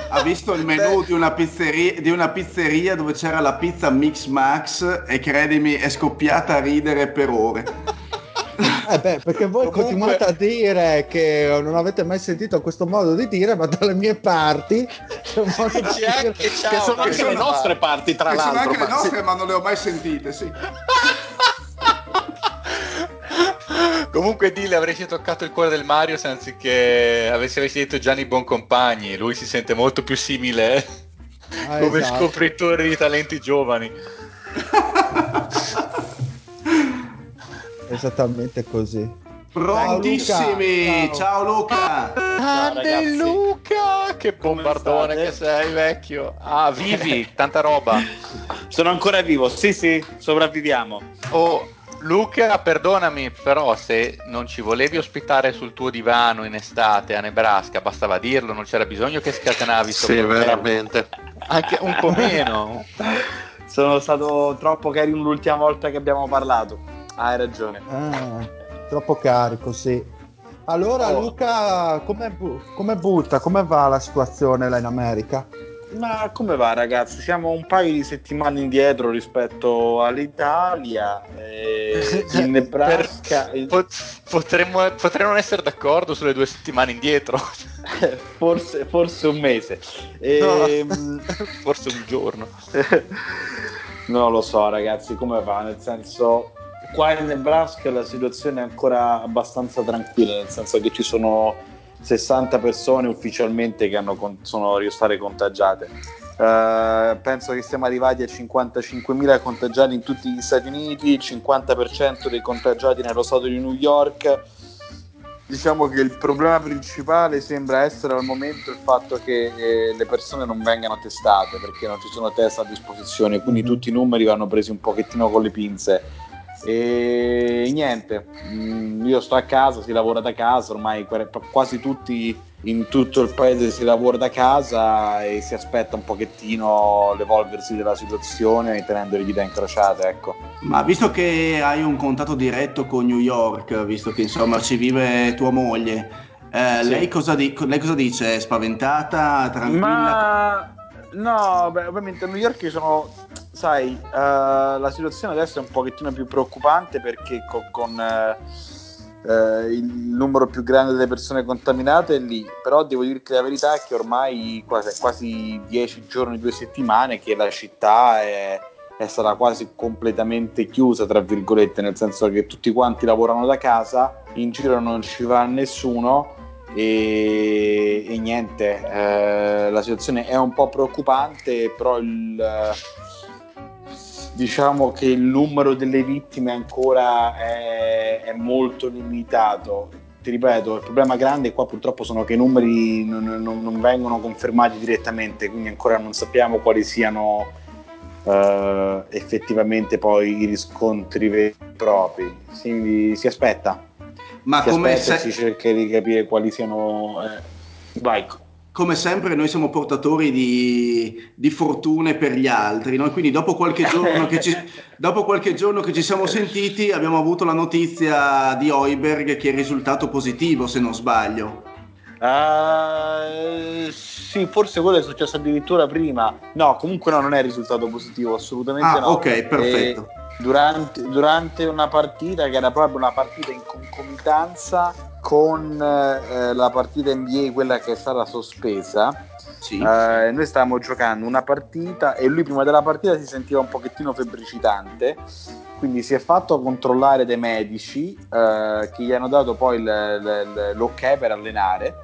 Ha visto il menù di una, pizzeria, di una pizzeria dove c'era la pizza Mix Max e credimi, è scoppiata a ridere per ore. Eh beh, perché voi Comunque- continuate a dire che non avete mai sentito questo modo di dire, ma dalle mie parti c'è un modo di dire. anche, ciao, che sono anche le nostre parti, tra Che sono l'altro. anche le ma sì. nostre, ma non le ho mai sentite, sì. Comunque Dile avresti toccato il cuore del Mario se anziché avessi, avessi detto Gianni Boncompagni, lui si sente molto più simile eh, Ah, come esatto. scopritore di talenti giovani. (laughs) Esattamente così. Prontissimi! Ciao, Ciao Luca! Grande ragazzi. Luca! Che bombardone che sei, vecchio. Ah, vivi, tanta roba. Sono ancora vivo, sì sì, sopravviviamo. Oh, Luca, perdonami, però se non ci volevi ospitare sul tuo divano in estate a Nebraska, bastava dirlo, non c'era bisogno che scatenavi sto Sì, veramente. Anche un po' meno. (laughs) Sono stato troppo carino l'ultima volta che abbiamo parlato. Ah, hai ragione. Ah, troppo carico, sì. Allora, Oh. Luca, come, bu- come butta? Come va la situazione là in America? Ma come va ragazzi? Siamo un paio di settimane indietro rispetto all'Italia. eh, in (laughs) Nebraska il- Pot- potremmo, potremmo non essere d'accordo sulle due settimane indietro. (laughs) forse, forse un mese. Ehm, (laughs) Forse un giorno. non lo so ragazzi come va, nel senso qua in Nebraska la situazione è ancora abbastanza tranquilla, nel senso che ci sono 60 persone ufficialmente che hanno sono state contagiate. Eh, penso che siamo arrivati a 55.000 contagiati in tutti gli Stati Uniti, il 50% dei contagiati nello stato di New York. Diciamo che il problema principale sembra essere al momento il fatto che eh, le persone non vengano testate perché non ci sono test a disposizione, quindi tutti i numeri vanno presi un pochettino con le pinze. E niente, mm, io sto a casa, si lavora da casa, ormai quasi tutti in tutto il paese si lavora da casa e si aspetta un pochettino l'evolversi della situazione tenendo le dita incrociate, ecco. Ma visto che hai un contatto diretto con New York, visto che insomma ci vive tua moglie, eh, Sì. lei, cosa di- lei cosa dice? È spaventata? Tranquilla? Ma no, beh, ovviamente a New York ci sono, sai, eh, la situazione adesso è un pochettino più preoccupante perché co- con eh, eh, il numero più grande delle persone contaminate è lì, però devo dirti la verità è che ormai quasi, quasi 10 giorni, due settimane che la città è, è stata quasi completamente chiusa, tra virgolette, nel senso che tutti quanti lavorano da casa, in giro non ci va nessuno e, e niente, eh, la situazione è un po' preoccupante, però il, diciamo che il numero delle vittime ancora è, è molto limitato. Ti ripeto, il problema grande qua purtroppo sono che i numeri non, non- non vengono confermati direttamente, quindi ancora non sappiamo quali siano eh, effettivamente poi i riscontri veri e propri. Si, si aspetta, Ma si come, aspetta e se- si cerca di capire quali siano... eh, Vai. Come sempre noi siamo portatori di, di fortune per gli altri, no? quindi dopo qualche, giorno che ci, (laughs) dopo qualche giorno che ci siamo sentiti abbiamo avuto la notizia di Oiberg che è risultato positivo se non sbaglio. Eh, sì, forse quello è successo addirittura prima. No, comunque no, non è risultato positivo, assolutamente Ah, no. ok, perfetto. E durante, durante una partita che era proprio una partita in concomitanza con eh, la partita NBA, quella che è stata sospesa, Sì. eh, noi stavamo giocando una partita e lui prima della partita si sentiva un pochettino febbricitante, quindi si è fatto controllare dai medici eh, che gli hanno dato poi il- il- l'ok per allenare.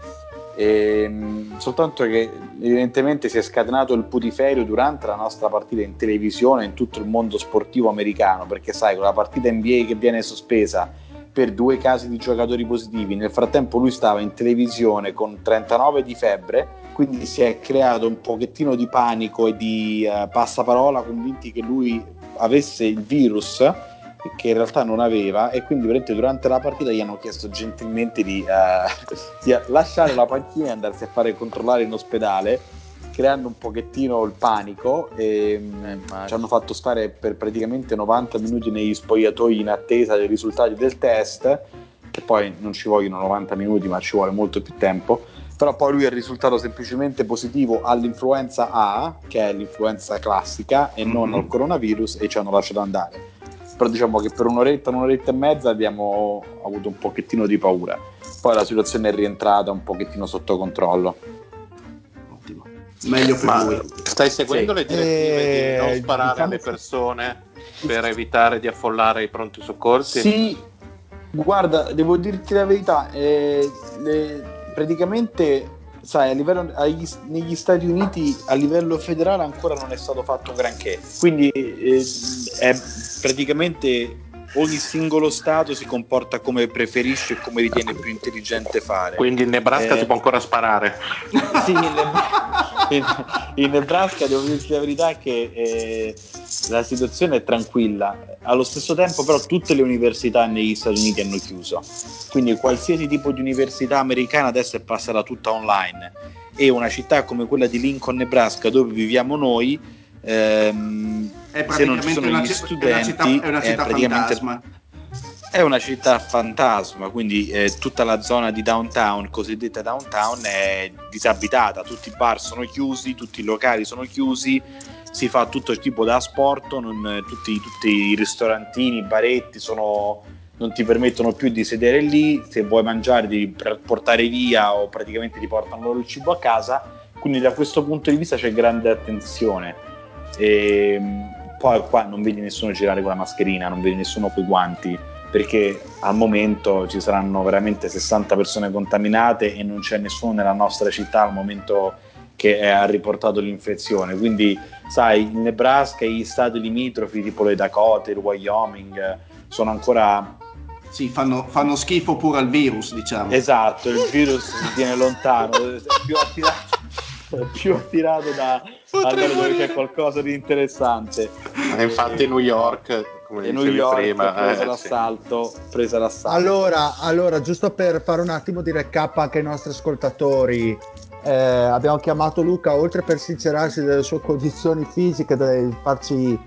E, mh, soltanto che evidentemente si è scatenato il putiferio durante la nostra partita in televisione in tutto il mondo sportivo americano perché sai con la partita NBA che viene sospesa per due casi di giocatori positivi. Nel frattempo lui stava in televisione con 39 di febbre quindi si è creato un pochettino di panico e di eh, passaparola convinti che lui avesse il virus che in realtà non aveva e quindi durante la partita gli hanno chiesto gentilmente di, eh, (laughs) di lasciare la panchina e andarsi a fare controllare in ospedale creando un pochettino il panico e mh, ci hanno fatto stare per praticamente 90 minuti negli spogliatoi in attesa dei risultati del test che poi non ci vogliono 90 minuti ma ci vuole molto più tempo però poi lui è risultato semplicemente positivo all'influenza A che è l'influenza classica e non Mhm. al coronavirus e ci hanno lasciato andare però diciamo che per un'oretta, un'oretta e mezza abbiamo avuto un pochettino di paura. Poi la situazione è rientrata un pochettino sotto controllo. Meglio per Ma lui. stai seguendo Sì. le direttive Eh, di non sparare diciamo alle persone per evitare di affollare i pronti soccorsi? Sì, guarda, devo dirti la verità, eh, le- praticamente, sai, a livello, agli- negli Stati Uniti a livello federale ancora non è stato fatto granché, quindi eh, è praticamente ogni singolo Stato si comporta come preferisce e come ritiene più intelligente fare. Quindi in Nebraska Eh. si può ancora sparare. (laughs) Sì, in, (laughs) in- in Nebraska devo dirti la verità che eh, la situazione è tranquilla. Allo stesso tempo, però, tutte le università negli Stati Uniti hanno chiuso. Quindi qualsiasi tipo di università americana adesso è passata tutta online. E una città come quella di Lincoln, Nebraska, dove viviamo noi, ehm, È se non ci sono una, gli ci- è una città, è una città praticamente fantasma. è una città fantasma, quindi eh, tutta la zona di downtown, cosiddetta downtown, è disabitata, tutti i bar sono chiusi, tutti i locali sono chiusi, si fa tutto il tipo da sport, non- tutti, tutti i ristorantini, i baretti sono- non ti permettono più di sedere lì, se vuoi mangiare devi portare via o praticamente ti portano loro il cibo a casa, quindi da questo punto di vista c'è grande attenzione. E, poi qua non vedi nessuno girare con la mascherina, non vedi nessuno con i guanti, perché al momento ci saranno veramente 60 persone contaminate e non c'è nessuno nella nostra città al momento che ha riportato l'infezione. Quindi, sai, il Nebraska e gli stati limitrofi, tipo le Dakota, il Wyoming, sono ancora Sì, fanno, fanno schifo pure al virus, diciamo. esatto. Il virus (laughs) si tiene lontano, è più attirato, (laughs) più attirato da andare dove c'è qualcosa di interessante. E infatti New York, come E New dicevi York prima, presa eh, sì. l'assalto, presa l'assalto. Allora, allora, giusto per fare un attimo di recap anche ai nostri ascoltatori, eh, abbiamo chiamato Luca oltre per sincerarsi delle sue condizioni fisiche, di farci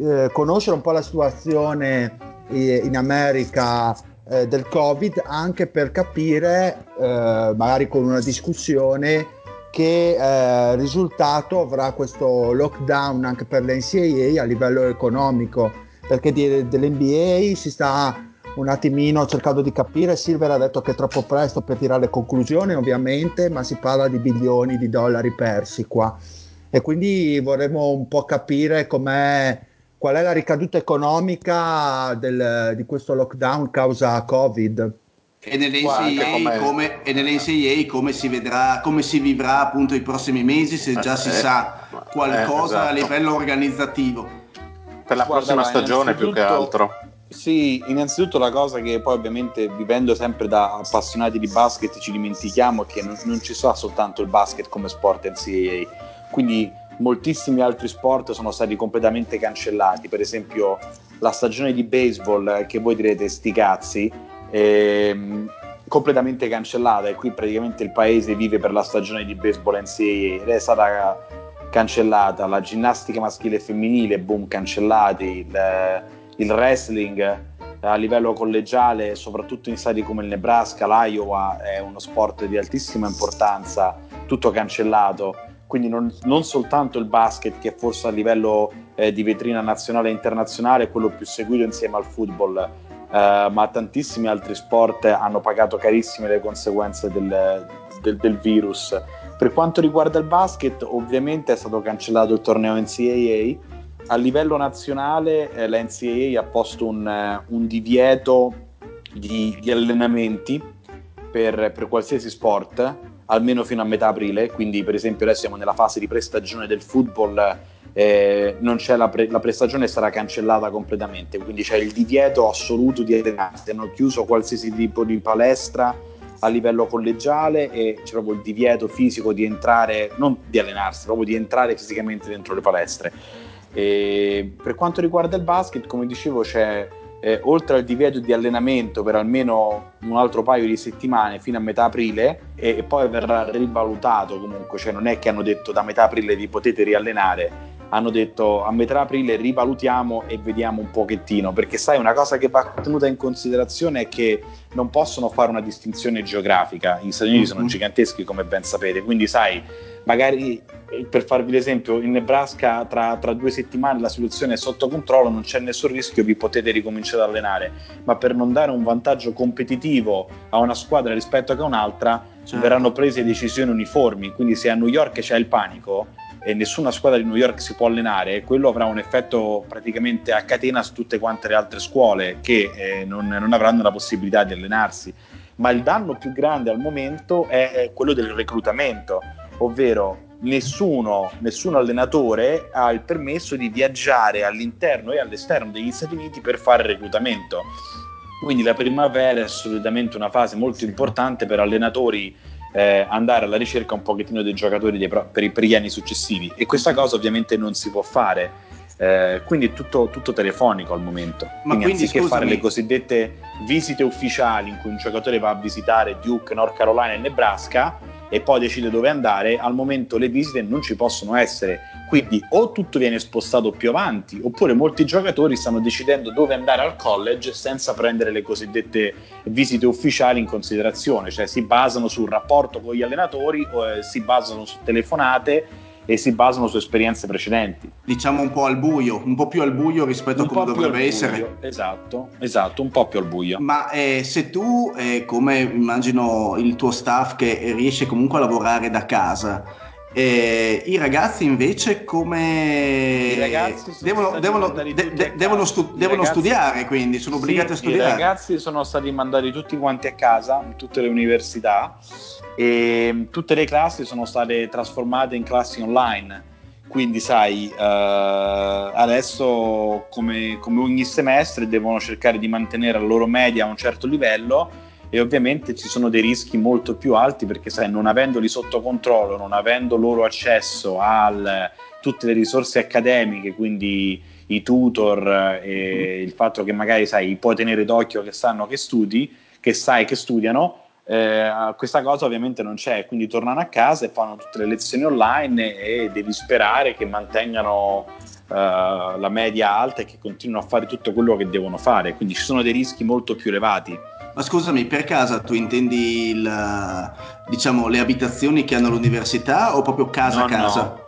eh, conoscere un po' la situazione eh, in America eh, del Covid, anche per capire, eh, magari con una discussione, che eh, risultato avrà questo lockdown anche per le NCAA a livello economico, perché di- dell'NBA si sta un attimino cercando di capire. Silver ha detto che è troppo presto per tirare conclusioni, ovviamente, ma si parla di bilioni di dollari persi qua. E quindi vorremmo un po' capire com'è, qual è la ricaduta economica del- di questo lockdown causa Covid. E nelle NCAA come- come, e come si vedrà, come si vivrà appunto i prossimi mesi, se già si Eh, sa eh, qualcosa a esatto. livello organizzativo. Per la Guarda, prossima stagione più che altro. Sì, innanzitutto la cosa che poi ovviamente vivendo sempre da appassionati di basket ci dimentichiamo è che non, non ci sta soltanto il basket come sport NCAA, quindi moltissimi altri sport sono stati completamente cancellati, per esempio la stagione di baseball eh, che voi direte sti cazzi, ehm, completamente cancellata e qui praticamente il paese vive per la stagione di baseball NCAA ed è stata cancellata la ginnastica maschile e femminile, boom, cancellati, il, il wrestling a livello collegiale, soprattutto in stati come il Nebraska, l'Iowa, è uno sport di altissima importanza, tutto cancellato. Quindi non, non soltanto il basket, che forse a livello eh, di vetrina nazionale e internazionale è quello più seguito insieme al football, eh, ma tantissimi altri sport hanno pagato carissime le conseguenze del, del- del virus. Per quanto riguarda il basket, ovviamente è stato cancellato il torneo NCAA. A livello nazionale, eh, la NCAA ha posto un, eh, un divieto di, di allenamenti per, per qualsiasi sport, almeno fino a metà aprile. Quindi, per esempio, adesso siamo nella fase di prestagione del football. Eh, la, pre- la prestagione sarà cancellata completamente, quindi c'è il divieto assoluto di allenarsi. Hanno chiuso qualsiasi tipo di palestra a livello collegiale e c'è proprio il divieto fisico di entrare, non di allenarsi, proprio di entrare fisicamente dentro le palestre. E per quanto riguarda il basket, come dicevo, c'è eh, oltre al divieto di allenamento per almeno un altro paio di settimane fino a metà aprile e, e poi verrà rivalutato comunque, cioè non è che hanno detto da metà aprile vi potete riallenare, hanno detto a metà aprile rivalutiamo e vediamo un pochettino, perché sai una cosa che va tenuta in considerazione è che non possono fare una distinzione geografica, gli Stati Uniti sono Mhm. giganteschi come ben sapete, quindi sai, magari eh, per farvi l'esempio, in Nebraska tra, tra due settimane la situazione è sotto controllo, non c'è nessun rischio, vi potete ricominciare ad allenare, ma per non dare un vantaggio competitivo a una squadra rispetto a un'altra Certo. verranno prese decisioni uniformi, quindi se a New York c'è il panico e nessuna squadra di New York si può allenare, quello avrà un effetto praticamente a catena su tutte quante le altre scuole che eh, non, non avranno la possibilità di allenarsi. Ma il danno più grande al momento è, quello del reclutamento, ovvero nessuno, nessun allenatore ha il permesso di viaggiare all'interno e all'esterno degli Stati Uniti per fare reclutamento. Quindi la primavera è assolutamente una fase molto importante per allenatori eh, andare alla ricerca un pochettino dei giocatori dei pro- per, i, per gli anni successivi e questa cosa ovviamente non si può fare. Eh, quindi è tutto, tutto telefonico al momento. Ma quindi, quindi, anziché scusami- fare le cosiddette visite ufficiali in cui un giocatore va a visitare Duke, North Carolina e Nebraska e poi decide dove andare, al momento le visite non ci possono essere. Quindi o tutto viene spostato più avanti, oppure molti giocatori stanno decidendo dove andare al college senza prendere le cosiddette visite ufficiali in considerazione, cioè si basano sul rapporto con gli allenatori, o, eh, si basano su telefonate e si basano su esperienze precedenti. Diciamo un po' al buio, un po' più al buio rispetto a Un come più al dovrebbe essere. Esatto, esatto, un po' più al buio. Ma eh, se tu, eh, come immagino il tuo staff che riesce comunque a lavorare da casa, eh, i ragazzi invece come I ragazzi devono, devono- de- a devono stu- devono ragazzi- studiare, quindi sono obbligati a Sì, studiare. I ragazzi sono stati mandati tutti quanti a casa in tutte le università e tutte le classi sono state trasformate in classi online. Quindi, sai, eh, adesso come, come ogni semestre devono cercare di mantenere la loro media a un certo livello e ovviamente ci sono dei rischi molto più alti perché, sai, non avendoli sotto controllo, non avendo loro accesso a tutte le risorse accademiche, quindi i tutor e il fatto che magari sai, puoi tenere d'occhio che sanno che studi, che sai che studiano, eh, questa cosa ovviamente non c'è, quindi tornano a casa e fanno tutte le lezioni online e devi sperare che mantengano eh, la media alta e che continuino a fare tutto quello che devono fare, quindi ci sono dei rischi molto più elevati. Ma scusami, per casa tu intendi il, diciamo, le abitazioni che hanno l'università o proprio casa No, a casa? no.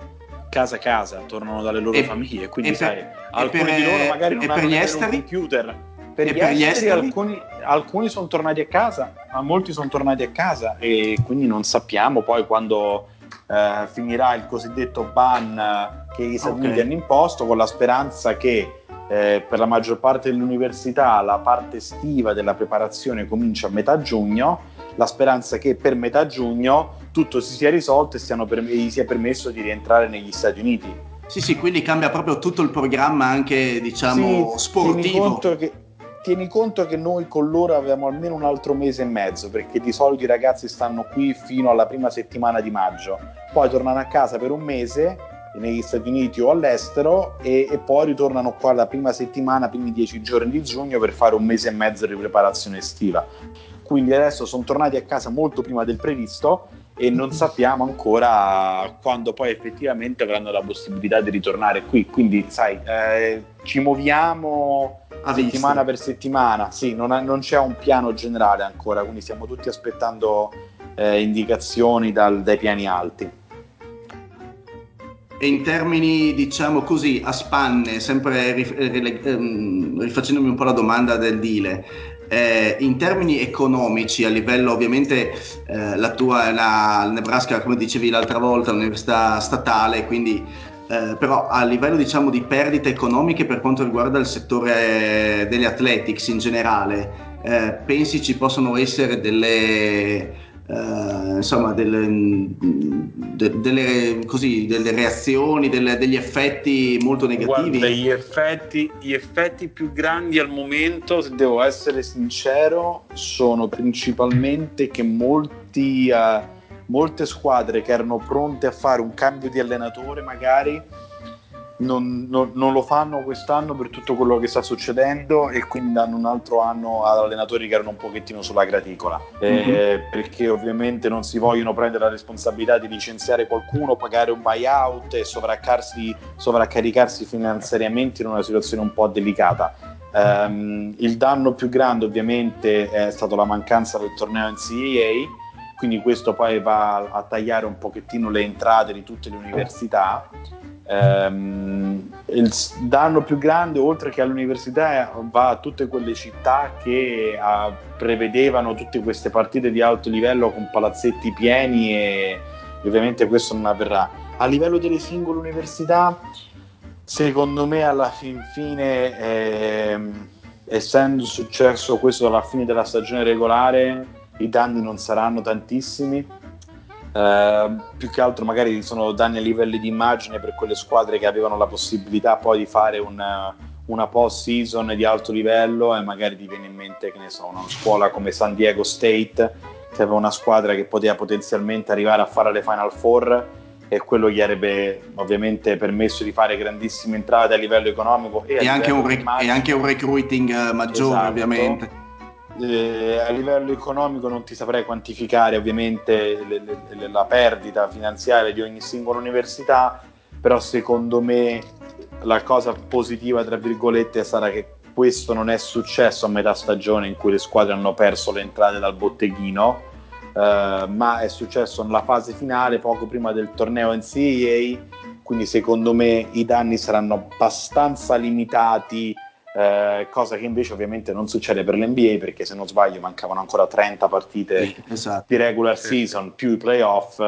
Casa a casa, tornano dalle loro E- famiglie, quindi e sai, alcuni per- di loro magari non hanno gli esteri? un computer. Per, E gli, per gli esteri, esteri? alcuni, alcuni sono tornati a casa, ma molti sono tornati a casa e quindi non sappiamo poi quando eh, finirà il cosiddetto ban eh, che gli Stati Ok. Uniti hanno imposto con la speranza che eh, per la maggior parte dell'università la parte estiva della preparazione comincia a metà giugno, la speranza che per metà giugno tutto si sia risolto e per- gli sia permesso di rientrare negli Stati Uniti. Sì, sì, quindi cambia proprio tutto il programma anche, diciamo, Sì, sportivo. Tieni conto, che, tieni conto che noi con loro avevamo almeno un altro mese e mezzo, perché di solito i ragazzi stanno qui fino alla prima settimana di maggio, poi tornano a casa per un mese negli Stati Uniti o all'estero e, e poi ritornano qua la prima settimana, primi dieci giorni di giugno per fare un mese e mezzo di preparazione estiva. Quindi adesso sono tornati a casa molto prima del previsto e non sappiamo ancora quando poi effettivamente avranno la possibilità di ritornare qui. Quindi, sai, eh, ci muoviamo A settimana per settimana. Sì, non, ha- non c'è un piano generale ancora, quindi stiamo tutti aspettando eh, indicazioni dal- dai piani alti. E in termini, diciamo così, a spanne, sempre ehm, rifacendomi un po' la domanda del Dile, eh, in termini economici, a livello ovviamente eh, la tua è il Nebraska, come dicevi l'altra volta, un'università statale, quindi eh, però a livello diciamo di perdite economiche per quanto riguarda il settore degli athletics in generale, eh, pensi ci possono essere delle eh, insomma delle, de- delle, così, delle reazioni, delle- degli effetti molto negativi? Guarda, gli effetti, gli effetti più grandi al momento, se devo essere sincero, sono principalmente che molti, eh, molte squadre che erano pronte a fare un cambio di allenatore magari non, non- non lo fanno quest'anno per tutto quello che sta succedendo e quindi danno un altro anno ad allenatori che erano un pochettino sulla graticola Eh, perché ovviamente non si vogliono prendere la responsabilità di licenziare qualcuno, pagare un buyout e sovraccaricarsi finanziariamente in una situazione un po' delicata. Ehm, il danno più grande ovviamente è stato la mancanza del torneo NCAA, quindi questo poi va a tagliare un pochettino le entrate di tutte le università. Ehm, il danno più grande, oltre che all'università, va a tutte quelle città che ah, prevedevano tutte queste partite di alto livello con palazzetti pieni e ovviamente questo non avverrà. A livello delle singole università, secondo me alla fin fine, ehm, essendo successo questo alla fine della stagione regolare, i danni non saranno tantissimi. Eh, più che altro magari sono danni a livelli di immagine per quelle squadre che avevano la possibilità poi di fare una, una post season di alto livello e magari ti viene in mente che ne so una scuola come San Diego State che aveva una squadra che poteva potenzialmente arrivare a fare le Final Four e quello gli avrebbe ovviamente permesso di fare grandissime entrate a livello economico e, E anche, un rec- e anche un recruiting eh, maggiore, Esatto. ovviamente. Eh, a livello economico non ti saprei quantificare ovviamente le- le- la perdita finanziaria di ogni singola università, però secondo me la cosa positiva, tra virgolette, sarà che questo non è successo a metà stagione in cui le squadre hanno perso le entrate dal botteghino, eh, ma è successo nella fase finale, poco prima del torneo NCAA, quindi secondo me i danni saranno abbastanza limitati eh, cosa che invece ovviamente non succede per l'NBA perché se non sbaglio mancavano ancora 30 partite Esatto. di regular Sì. season più i playoff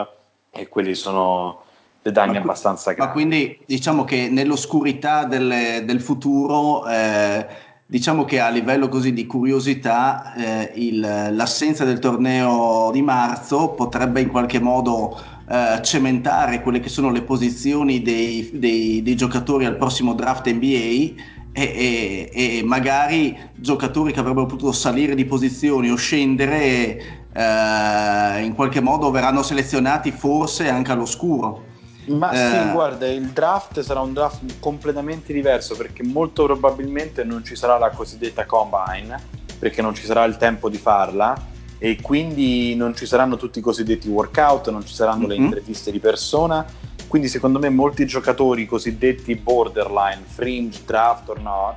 e quelli sono dei danni Ma qui- abbastanza Ma gravi. quindi diciamo che nell'oscurità del, del futuro, eh, diciamo che a livello così di curiosità, eh, il- l'assenza del torneo di marzo potrebbe in qualche modo eh, cementare quelle che sono le posizioni dei, dei- dei giocatori al prossimo draft NBA. E, e- e magari giocatori che avrebbero potuto salire di posizioni o scendere eh, in qualche modo verranno selezionati forse anche all'oscuro. Ma Eh. sì, guarda, il draft sarà un draft completamente diverso perché molto probabilmente non ci sarà la cosiddetta combine, perché non ci sarà il tempo di farla e quindi non ci saranno tutti i cosiddetti workout, non ci saranno le Mhm. interviste di persona. Quindi secondo me molti giocatori cosiddetti borderline, fringe, draft or not,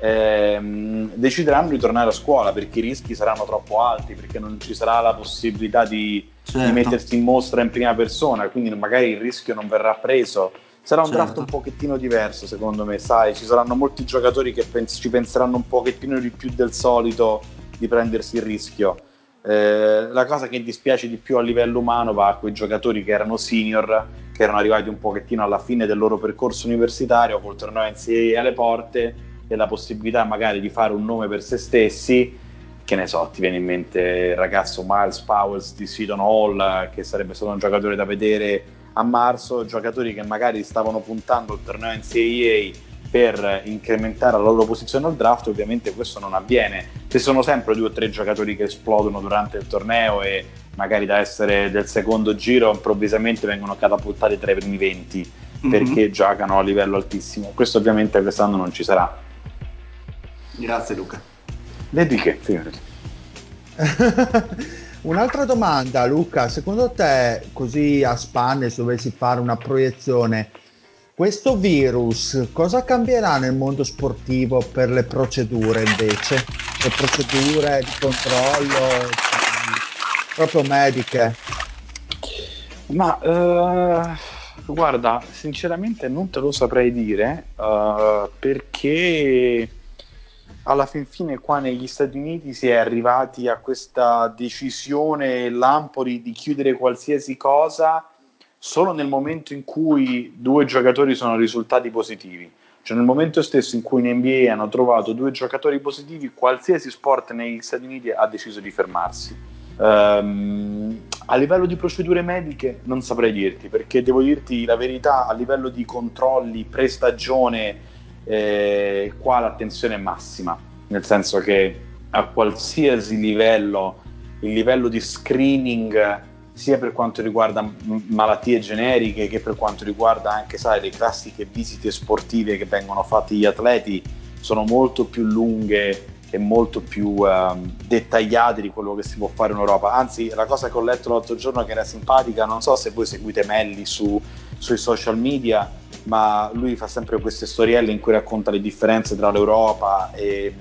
ehm, decideranno di tornare a scuola perché i rischi saranno troppo alti, perché non ci sarà la possibilità di Certo. di mettersi in mostra in prima persona, quindi magari il rischio non verrà preso. Sarà un Certo. draft un pochettino diverso, secondo me, sai, ci saranno molti giocatori che pens- ci penseranno un pochettino di più del solito di prendersi il rischio. Eh, la cosa che dispiace di più a livello umano va a quei giocatori che erano senior, che erano arrivati un pochettino alla fine del loro percorso universitario col torneo NCAA alle porte e la possibilità magari di fare un nome per se stessi che ne so, ti viene in mente il ragazzo Miles Powers di Seton Hall, che sarebbe stato un giocatore da vedere a marzo giocatori che magari stavano puntando al torneo NCAA per incrementare la loro posizione al draft, ovviamente questo non avviene. Ci sono sempre due o tre giocatori che esplodono durante il torneo e magari da essere del secondo giro improvvisamente vengono catapultati tra i primi 20 mm-hmm. perché giocano a livello altissimo. Questo ovviamente quest'anno non ci sarà. Grazie Luca. Vedi che, figurati. (laughs) Un'altra domanda, Luca, secondo te, così a spanne, se dovessi fare una proiezione, questo virus cosa cambierà nel mondo sportivo per le procedure invece? Le procedure di controllo proprio mediche? Ma uh, guarda, sinceramente non te lo saprei dire uh, perché alla fin fine qua negli Stati Uniti si è arrivati a questa decisione lampori di chiudere qualsiasi cosa solo nel momento in cui due giocatori sono risultati positivi. Cioè nel momento stesso in cui in NBA hanno trovato due giocatori positivi, qualsiasi sport negli Stati Uniti ha deciso di fermarsi. Um, a livello di procedure mediche non saprei dirti, perché devo dirti la verità, a livello di controlli, prestagione, eh, qua l'attenzione è massima, nel senso che a qualsiasi livello, il livello di screening sia per quanto riguarda malattie generiche che per quanto riguarda anche sai, le classiche visite sportive che vengono fatte agli atleti sono molto più lunghe e molto più um, dettagliate di quello che si può fare in Europa. Anzi, la cosa che ho letto l'altro giorno che era simpatica, non so se voi seguite Melli su, sui social media, ma lui fa sempre queste storielle in cui racconta le differenze tra l'Europa e,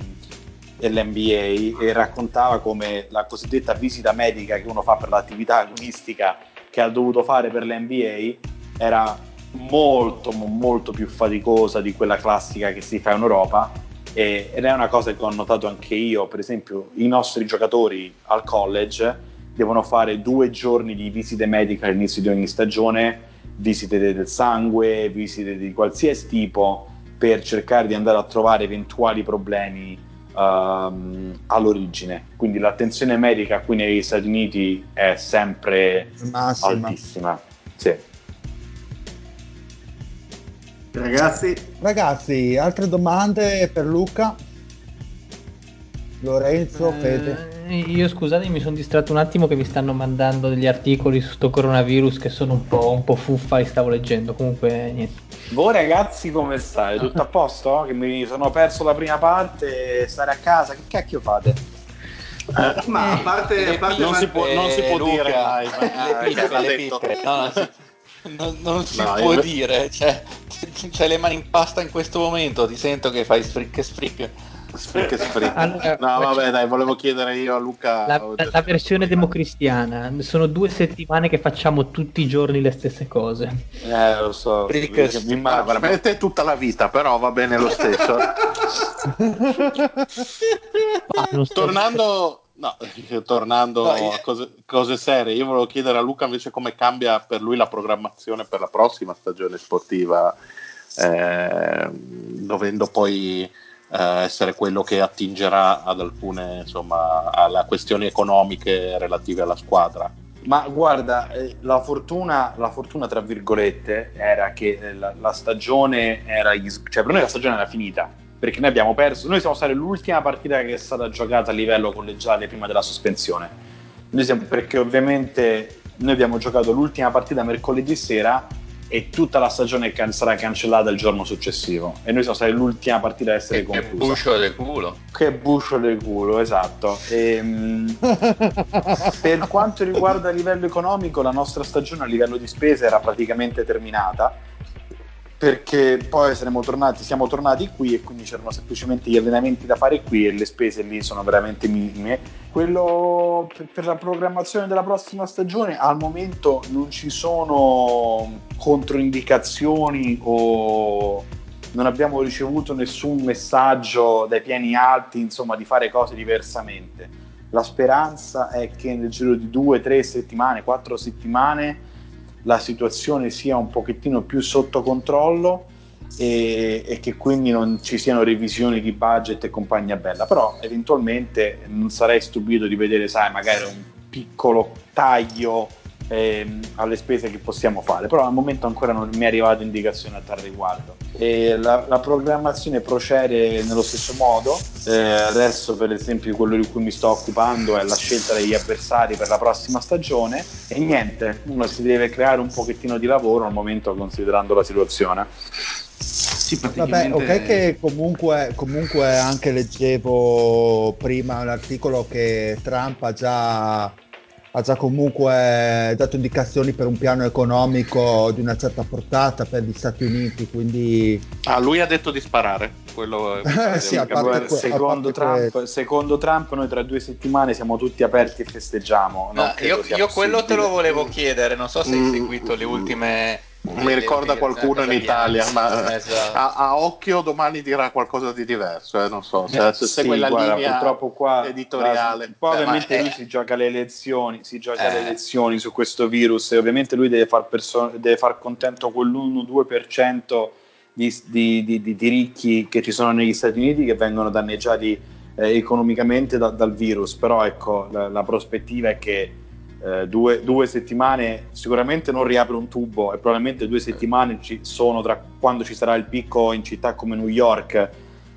e l'NBA e raccontava come la cosiddetta visita medica che uno fa per l'attività agonistica che ha dovuto fare per l'NBA era molto molto più faticosa di quella classica che si fa in Europa e, ed è una cosa che ho notato anche io per esempio i nostri giocatori al college devono fare due giorni di visite mediche all'inizio di ogni stagione visite del sangue, visite di qualsiasi tipo per cercare di andare a trovare eventuali problemi um, all'origine. Quindi l'attenzione medica qui negli Stati Uniti è sempre Massima. altissima. Sì. Ragazzi, ragazzi, altre domande per Luca? Lorenzo, eh, Fede. Io scusate, mi sono distratto un attimo che mi stanno mandando degli articoli su sto coronavirus che sono un po', un po fuffa e stavo leggendo. Comunque, niente. Voi ragazzi come state? Tutto a posto? Che mi sono perso la prima parte, stare a casa, che cacchio fate? Eh, ma a parte, a parte non, si può, non si può Luca, dire dai, le pippe, le pippe. No, si, non, non si no, può io... dire cioè, c'hai le mani in pasta in questo momento ti sento che fai sfric sfric Sfric sfric. (laughs) Allora, no, vabbè, dai, volevo chiedere io a Luca. La, la versione democristiana. Sono due settimane che facciamo tutti i giorni le stesse cose. Eh, lo so. Sfric, mi ma veramente tutta la vita, però va bene lo stesso. (laughs) Tornando. No, (laughs) tornando no, a cose, cose, serie, io volevo chiedere a Luca invece come cambia per lui la programmazione per la prossima stagione sportiva, eh, dovendo poi eh, essere quello che attingerà ad alcune, insomma, alle questioni economiche relative alla squadra. Ma guarda, eh, la fortuna, la fortuna tra virgolette era che eh, la, la stagione era, cioè per noi la stagione era finita, perché noi abbiamo perso, noi siamo stati l'ultima partita che è stata giocata a livello collegiale prima della sospensione. Siamo, perché ovviamente noi abbiamo giocato l'ultima partita mercoledì sera e tutta la stagione can- sarà cancellata il giorno successivo e noi siamo stati l'ultima partita a essere che conclusa. Che buscio del culo. Che buscio del culo, esatto. E, ehm, (laughs) per quanto riguarda il livello economico, la nostra stagione a livello di spese era praticamente terminata perché poi tornati, siamo tornati qui e quindi c'erano semplicemente gli allenamenti da fare qui e le spese lì sono veramente minime. Quello per la programmazione della prossima stagione al momento non ci sono controindicazioni o non abbiamo ricevuto nessun messaggio dai piani alti, insomma, di fare cose diversamente. La speranza è che nel giro di due, tre settimane, quattro settimane la situazione sia un pochettino più sotto controllo e, e, che quindi non ci siano revisioni di budget e compagnia bella. Però eventualmente non sarei stupito di vedere sai magari un piccolo taglio ehm, alle spese che possiamo fare, però al momento ancora non mi è arrivata indicazione a tal riguardo. E la, la programmazione procede nello stesso modo, eh, adesso per esempio quello di cui mi sto occupando è la scelta degli avversari per la prossima stagione e niente, uno si deve creare un pochettino di lavoro al momento considerando la situazione. Sì, Vabbè, praticamente... ok che comunque, comunque anche leggevo prima un articolo che Trump ha già, ha già comunque dato indicazioni per un piano economico di una certa portata per gli Stati Uniti, quindi... Ah, lui ha detto di sparare. Quello (laughs) sì, que- secondo, Trump, secondo Trump noi tra due settimane siamo tutti aperti e festeggiamo. Non No, credo io, io quello te lo volevo chiedere, non so se hai Mm, seguito le ultime... Mi le ricorda qualcuno in cosa Italia, ma Esatto. a, a occhio domani dirà qualcosa di diverso, eh, non so, se, se Sì, la guarda, linea purtroppo qua editoriale. Beh, ovviamente ma lui è- si gioca le elezioni, si gioca le Eh. elezioni su questo virus e ovviamente lui deve far, perso- deve far contento quell'1-2% di, di- di- di- di ricchi che ci sono negli Stati Uniti che vengono danneggiati eh, economicamente da- dal virus, però ecco la, la prospettiva è che eh, due, due settimane sicuramente non riapre un tubo e probabilmente due settimane ci sono tra quando ci sarà il picco in città come New York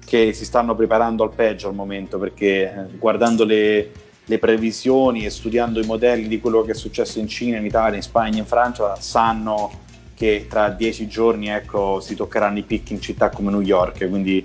che si stanno preparando al peggio al momento perché eh, guardando le, le previsioni e studiando i modelli di quello che è successo in Cina, in Italia, in Spagna, in Francia sanno che tra dieci giorni ecco, si toccheranno i picchi in città come New York. Quindi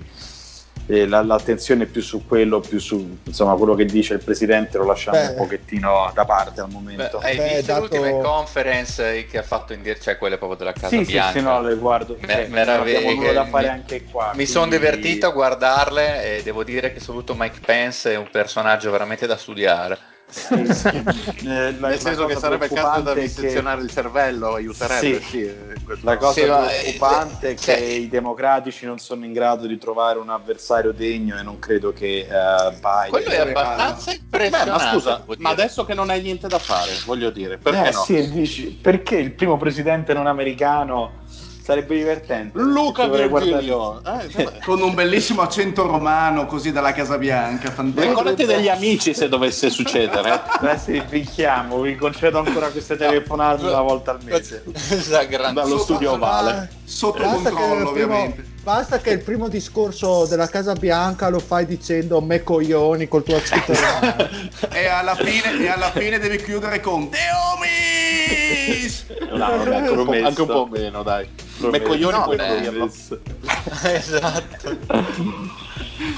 eh, la- l'attenzione più su quello, più su insomma, quello che dice il presidente lo lasciamo Beh. un pochettino da parte al Beh, momento. hai Beh, visto dato- le ultime conference eh, che ha fatto in dir- cioè quelle proprio della Casa Sì, sì, Bianca? sì, no, le guardo. Me- Cioè, abbiamo nulla da mi- fare anche qua. Mi sono quindi- divertito a guardarle e devo dire che soprattutto Mike Pence è un personaggio veramente da studiare. Sì, sì. (laughs) Eh, Nel senso che sarebbe caso da è che- il cervello, aiuterebbe. Sì. Sì, eh, La cosa eh, preoccupante è cioè- che i democratici non sono in grado di trovare un avversario degno e non credo che eh, Biden Quello è abbastanza Beh, impressionante. ma scusa, ma adesso che non hai niente da fare, voglio dire, perché Eh, no? sì, dici, perché il primo presidente non americano sarebbe divertente? Luca Dovrei guardare- Virgilio, eh. (laughs) Con un bellissimo accento romano così dalla Casa Bianca, fantastico. ricordati degli amici se dovesse succedere. (laughs) Adesso vi picchiamo, vi concedo ancora queste telefonate una volta al mese. Esatto. Dallo studio ovale. Sotto Basta che, controllo, il primo, ovviamente. basta che il primo discorso della Casa Bianca lo fai dicendo me coglioni col tuo accento. (laughs) E alla, fine, e alla fine devi chiudere con The Homies! No, vabbè, anche, un po', anche un po' meno, dai. Me coglioni No, puoi dirlo. (laughs) esatto.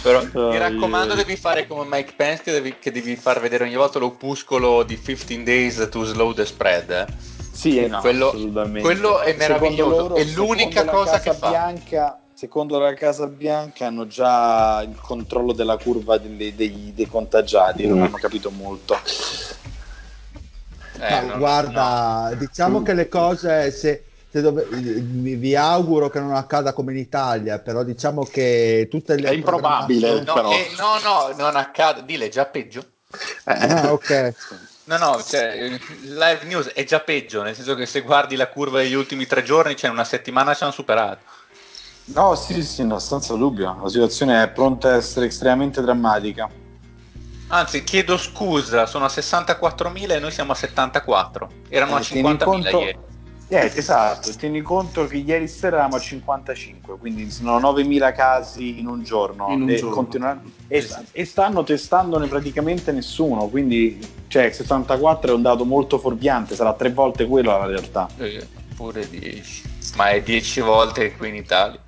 Però Oh, mi raccomando, yeah. devi fare come Mike Pence che devi, che devi far vedere ogni volta l'opuscolo di 15 Days to Slow the Spread. eh. Sì, eh, no, Quello- assolutamente. quello è meraviglioso, loro- è l'unica secondo la cosa Casa che fa. Bianca, secondo la Casa Bianca hanno già il controllo della curva delle- dei, dei contagiati, non Mm. hanno capito molto. Eh, Ma non- guarda, diciamo che le cose, se, se dove- vi auguro che non accada come in Italia, però diciamo che tutte le È improbabile. No, però. eh, no, no, non accade. Dile, già peggio. Ah, ok. No, no, cioè, live news è già peggio, nel senso che se guardi la curva degli ultimi tre giorni, cioè in una settimana ci hanno superato. No, sì, sì, no, senza dubbio. La situazione è pronta a essere estremamente drammatica. Anzi, chiedo scusa, sono a 64.000 e noi siamo a 74. Erano a Eh, tieni 50.000 conto- ieri. Eh, esatto, tieni conto che ieri sera eravamo a 55, quindi sono 9.000 casi in un giorno, In un e, giorno. continuano- e, e stanno testandone praticamente nessuno, quindi cioè, 74 è un dato molto fuorviante, sarà tre volte quello la realtà. Eh, pure 10. Ma è 10 volte qui in Italia.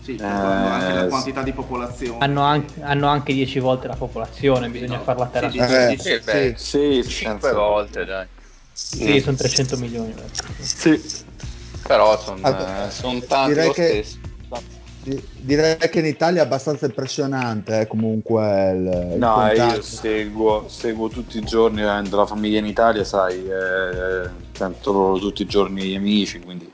Sì, calcolando anche Eh, la sì. quantità di popolazione. Hanno anche, hanno anche 10 volte la popolazione, bisogna no. farla terra Sì, sua. Eh, Sì, beh, Sì, 5 senza- volte, dai. Sì, sono 300 milioni. Sì. Però sono Vabbè, tanti direi lo che- stesso. Di- Direi che in Italia è abbastanza impressionante eh, comunque il, il No, eh, contagio. io seguo, seguo tutti i giorni avendo la famiglia in Italia, sai, eh, sento loro tutti i giorni gli amici, quindi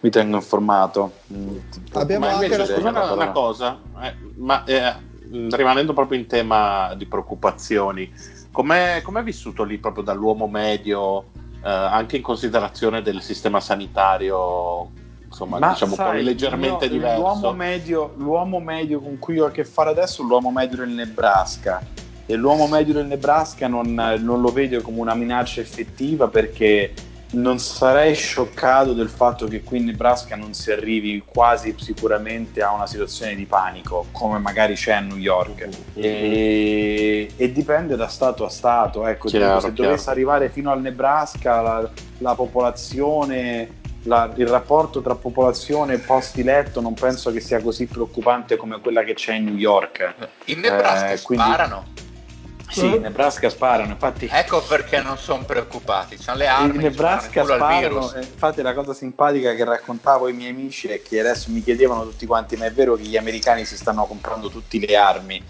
mi tengo informato. Mm, Abbiamo Ma anche invece, una, una cosa, eh, ma eh, rimanendo proprio in tema di preoccupazioni, com'è, com'è vissuto lì proprio dall'uomo medio, eh, anche in considerazione del sistema sanitario, insomma, Ma diciamo sai, leggermente io- diverso? L'uomo medio, l'uomo medio con cui ho a che fare adesso è l'uomo medio del Nebraska. E l'uomo medio del Nebraska non, non lo vedo come una minaccia effettiva perché non sarei scioccato del fatto che qui in Nebraska non si arrivi quasi sicuramente a una situazione di panico come magari c'è a New York e, e dipende da stato a stato ecco, Chiaro, se chiaro. dovesse arrivare fino al Nebraska la, la popolazione la- il rapporto tra popolazione e posti letto non penso che sia così preoccupante come quella che c'è in New York In Nebraska Eh, quindi- sparano. Sì, in Nebraska sparano infatti Ecco perché non sono preoccupati. C'hanno le armi. in Nebraska sparano sparano, virus. eh, infatti la cosa simpatica che raccontavo ai miei amici è che adesso mi chiedevano tutti quanti, ma è vero che gli americani si stanno comprando tutte le armi?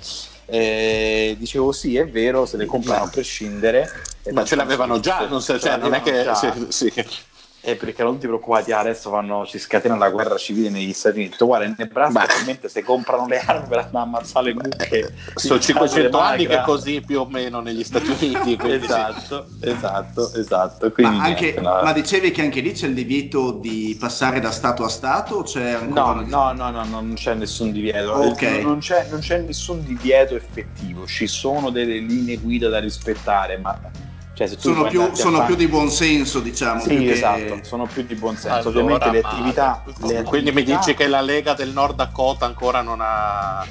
Eh, dicevo sì, è vero, se le comprano a prescindere. Ma ce l'avevano già, non, so, cioè, non è che... sì, sì. Eh, perché non ti preoccupati, ah, adesso vanno, si scatena la guerra civile negli Stati Uniti. Guarda, in Nebraska attualmente se comprano le armi per andare a ammazzare le mucche. Sono in 500 casa anni che è così più o meno negli Stati Uniti. (laughs) quindi sì. Esatto, esatto, esatto. Quindi Ma, anche- niente, no. ma dicevi che anche lì c'è il divieto di passare da stato a stato No, no, no, no, no, non c'è nessun divieto. Ok. Non, non c'è, non c'è nessun divieto effettivo. Ci sono delle linee guida da rispettare, ma cioè, se tu sono più, sono fare- più di buon senso diciamo Sì, più che- esatto, sono più di buon senso. Allora, Ovviamente le attività, le Quindi mi dici che la Lega del Nord Dakota ancora non ha...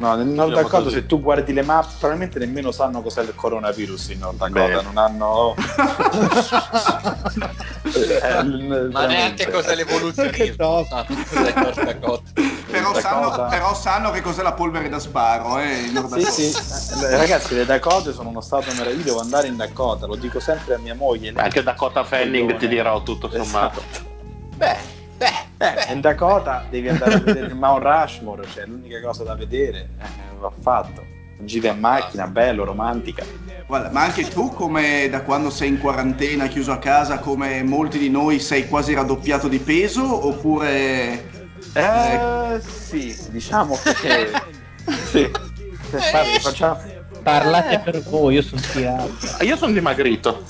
No, nel Nord Diciamo Dakota così. se tu guardi le mappe probabilmente nemmeno sanno cos'è il coronavirus in Nord Dakota, non hanno... (laughs) Eh, Ma neanche cos'è Che l'evoluzionismo. Dakota? però, sanno, Dakota. però sanno che cos'è la polvere da sparo eh, in Nord Sì, Dakota. sì, ragazzi, le Dakota sono uno stato meraviglioso, devo andare in Dakota, lo dico sempre a mia moglie. Anche Dakota Fanning ti dirò tutto sommato. Esatto. Beh, beh, Eh, beh. in Dakota devi andare a vedere il Mount Rushmore, cioè l'unica cosa da vedere, eh, l'ho fatto. Gita in macchina, bello, romantica. Guarda, ma anche tu come da quando sei in quarantena chiuso a casa come molti di noi sei quasi raddoppiato di peso oppure Eh, sì, diciamo che... (laughs) sì. Parli, facciamo... Parlate per voi, io sono tirato. Io sono dimagrito.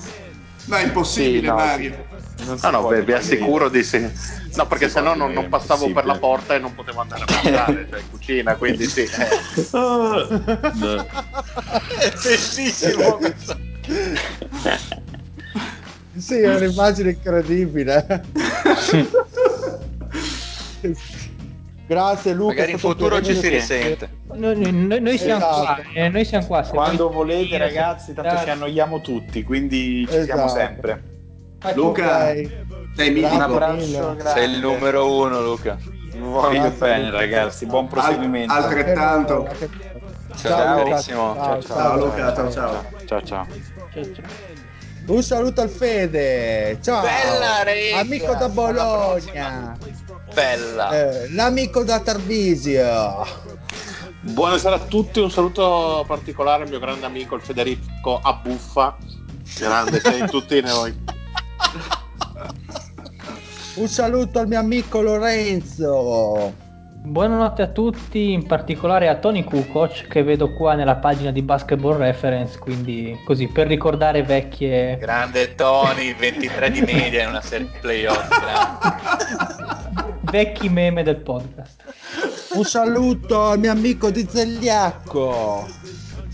no è impossibile Sì, no, Mario Non si Ah no, può beh, vi assicuro di sì. No, perché se no non, passavo per la porta e non potevo andare a mangiare, cioè in cucina, quindi sì. eh. È bellissimo questo. Sì, è un'immagine incredibile. Grazie Luca. Magari in futuro ci si risente. Noi, noi- noi siamo Esatto. qua, eh, noi siamo qua. Quando volete ragazzi, tanto ci annoiamo tutti, quindi ci siamo Esatto. sempre. Luca sei mitico. Sei il numero uno, Luca. Voglio Grazie, bene ragazzi, buon Al- proseguimento. altrettanto Ciao, Luca. carissimo. Ciao, Ciao, Luca, ciao, ciao. ciao ciao. Ciao, ciao. Un saluto al Fede. Ciao. Amico da Bologna. Bella. Eh, l'amico da Tarvisio. Buonasera a tutti, un saluto particolare al mio grande amico il Federico Abbuffa. Grande, sei tutti noi. Un saluto al mio amico Lorenzo. Buonanotte a tutti, in particolare a Tony Kukoc che vedo qua nella pagina di Basketball Reference, quindi così per ricordare vecchie Grande Tony, 23 di media in una serie di playoff. vecchi meme del podcast. Un saluto al mio amico di Zegliacco.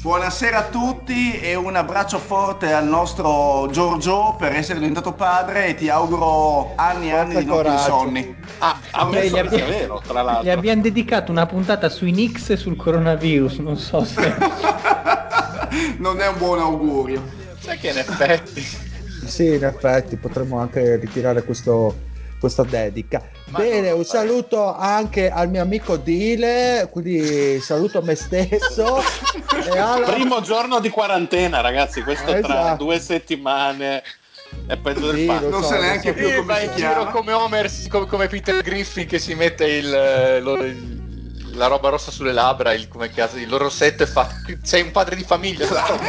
Buonasera a tutti e un abbraccio forte al nostro Giorgio per essere diventato padre e ti auguro anni e anni di notti insonni. Ah, gli che sia abbia- vero, tra Gli l'altro. abbiamo dedicato una puntata sui Knicks e sul coronavirus, non so se... (laughs) non è un buon augurio. Sai che in effetti... Sì, in effetti potremmo anche ritirare questo- questa dedica. Ma Bene, no, un saluto anche al mio amico Dile, quindi saluto me stesso. (laughs) e alla... Primo giorno di quarantena, ragazzi, questo tra Esatto. due settimane è peggio del Sì, fatto. lo Non so, sa neanche so. più come si in chiama. giro come Homer, come, come Peter Griffin che si mette il, lo- il- la roba rossa sulle labbra, il, come cazzo, il rossetto e fa sei un padre di famiglia.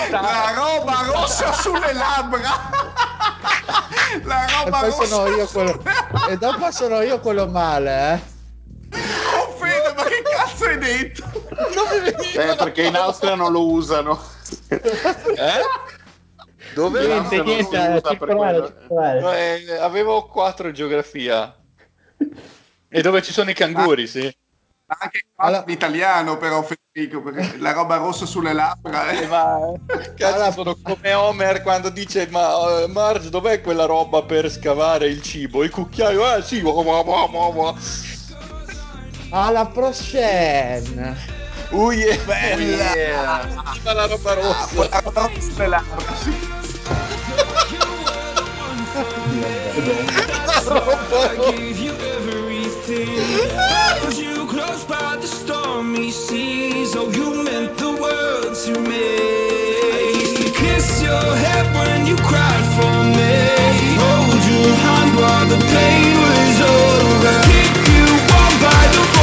La roba rossa sulle labbra. (laughs) La E roba poi rossa sono io sulle quello... E dopo sono io quello male, eh. Oh Fede, ma che cazzo hai detto? Eh, perché in Austria non lo usano. Eh? Dove? In Niente, niente, per circolare, quello. circolare. Eh, avevo 4 in geografia. E dove ci sono i canguri, sì. Anche qua allora... in italiano però Federico, perché (laughs) la roba rossa sulle labbra. Eh. Ma, cazzo, allora... sono come Homer quando dice ma uh, Marge dov'è quella roba per scavare il cibo? Il cucchiaio, Eh sì, wow, wow, wow, alla prossima! Ui, yeah, bella! Uh. La roba rossa! La (laughs) roba rossa e labbra, sì! La roba rossa! everything. Found you close by the stormy seas. Oh, you meant the world to me. You kissed your head when you cried for me. Hold your hand while the pain was over. Keep you warm by the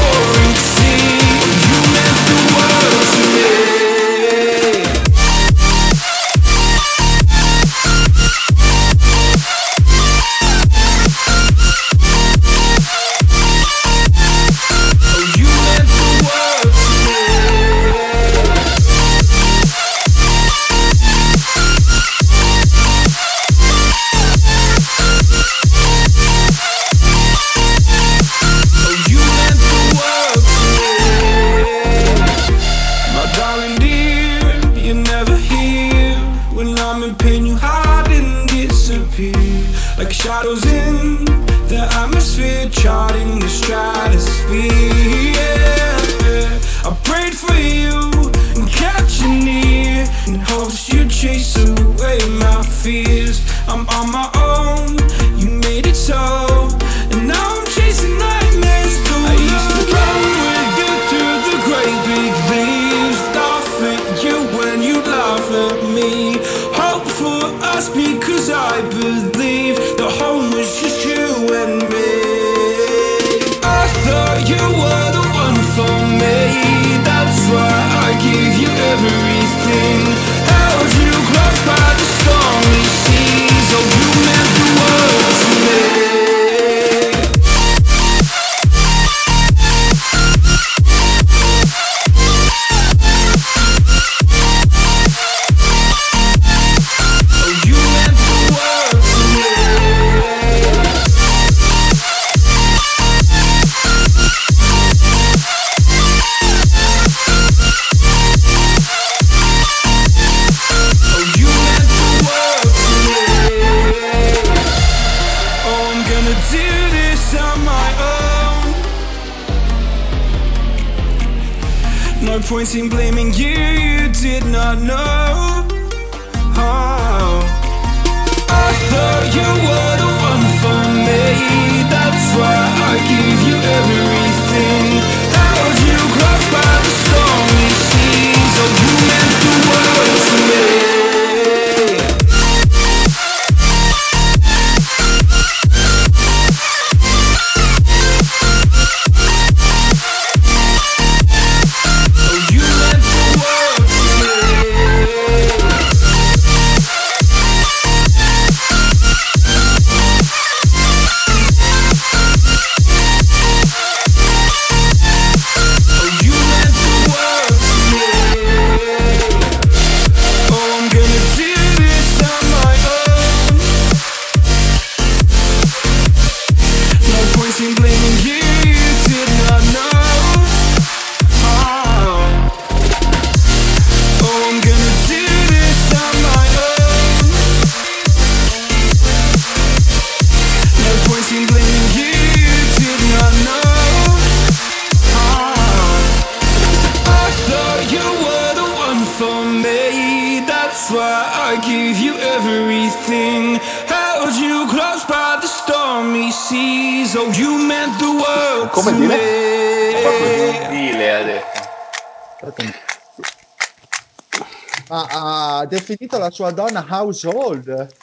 seguito la sua donna household.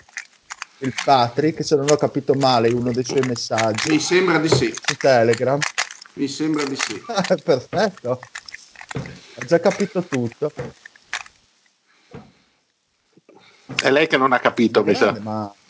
Il Patrick, se non ho capito male, uno dei suoi messaggi. Mi sembra di sì. Su Telegram. Mi sembra di sì. (laughs) Perfetto. ho già capito tutto. È lei che non ha capito, Bene, mi sa. Ma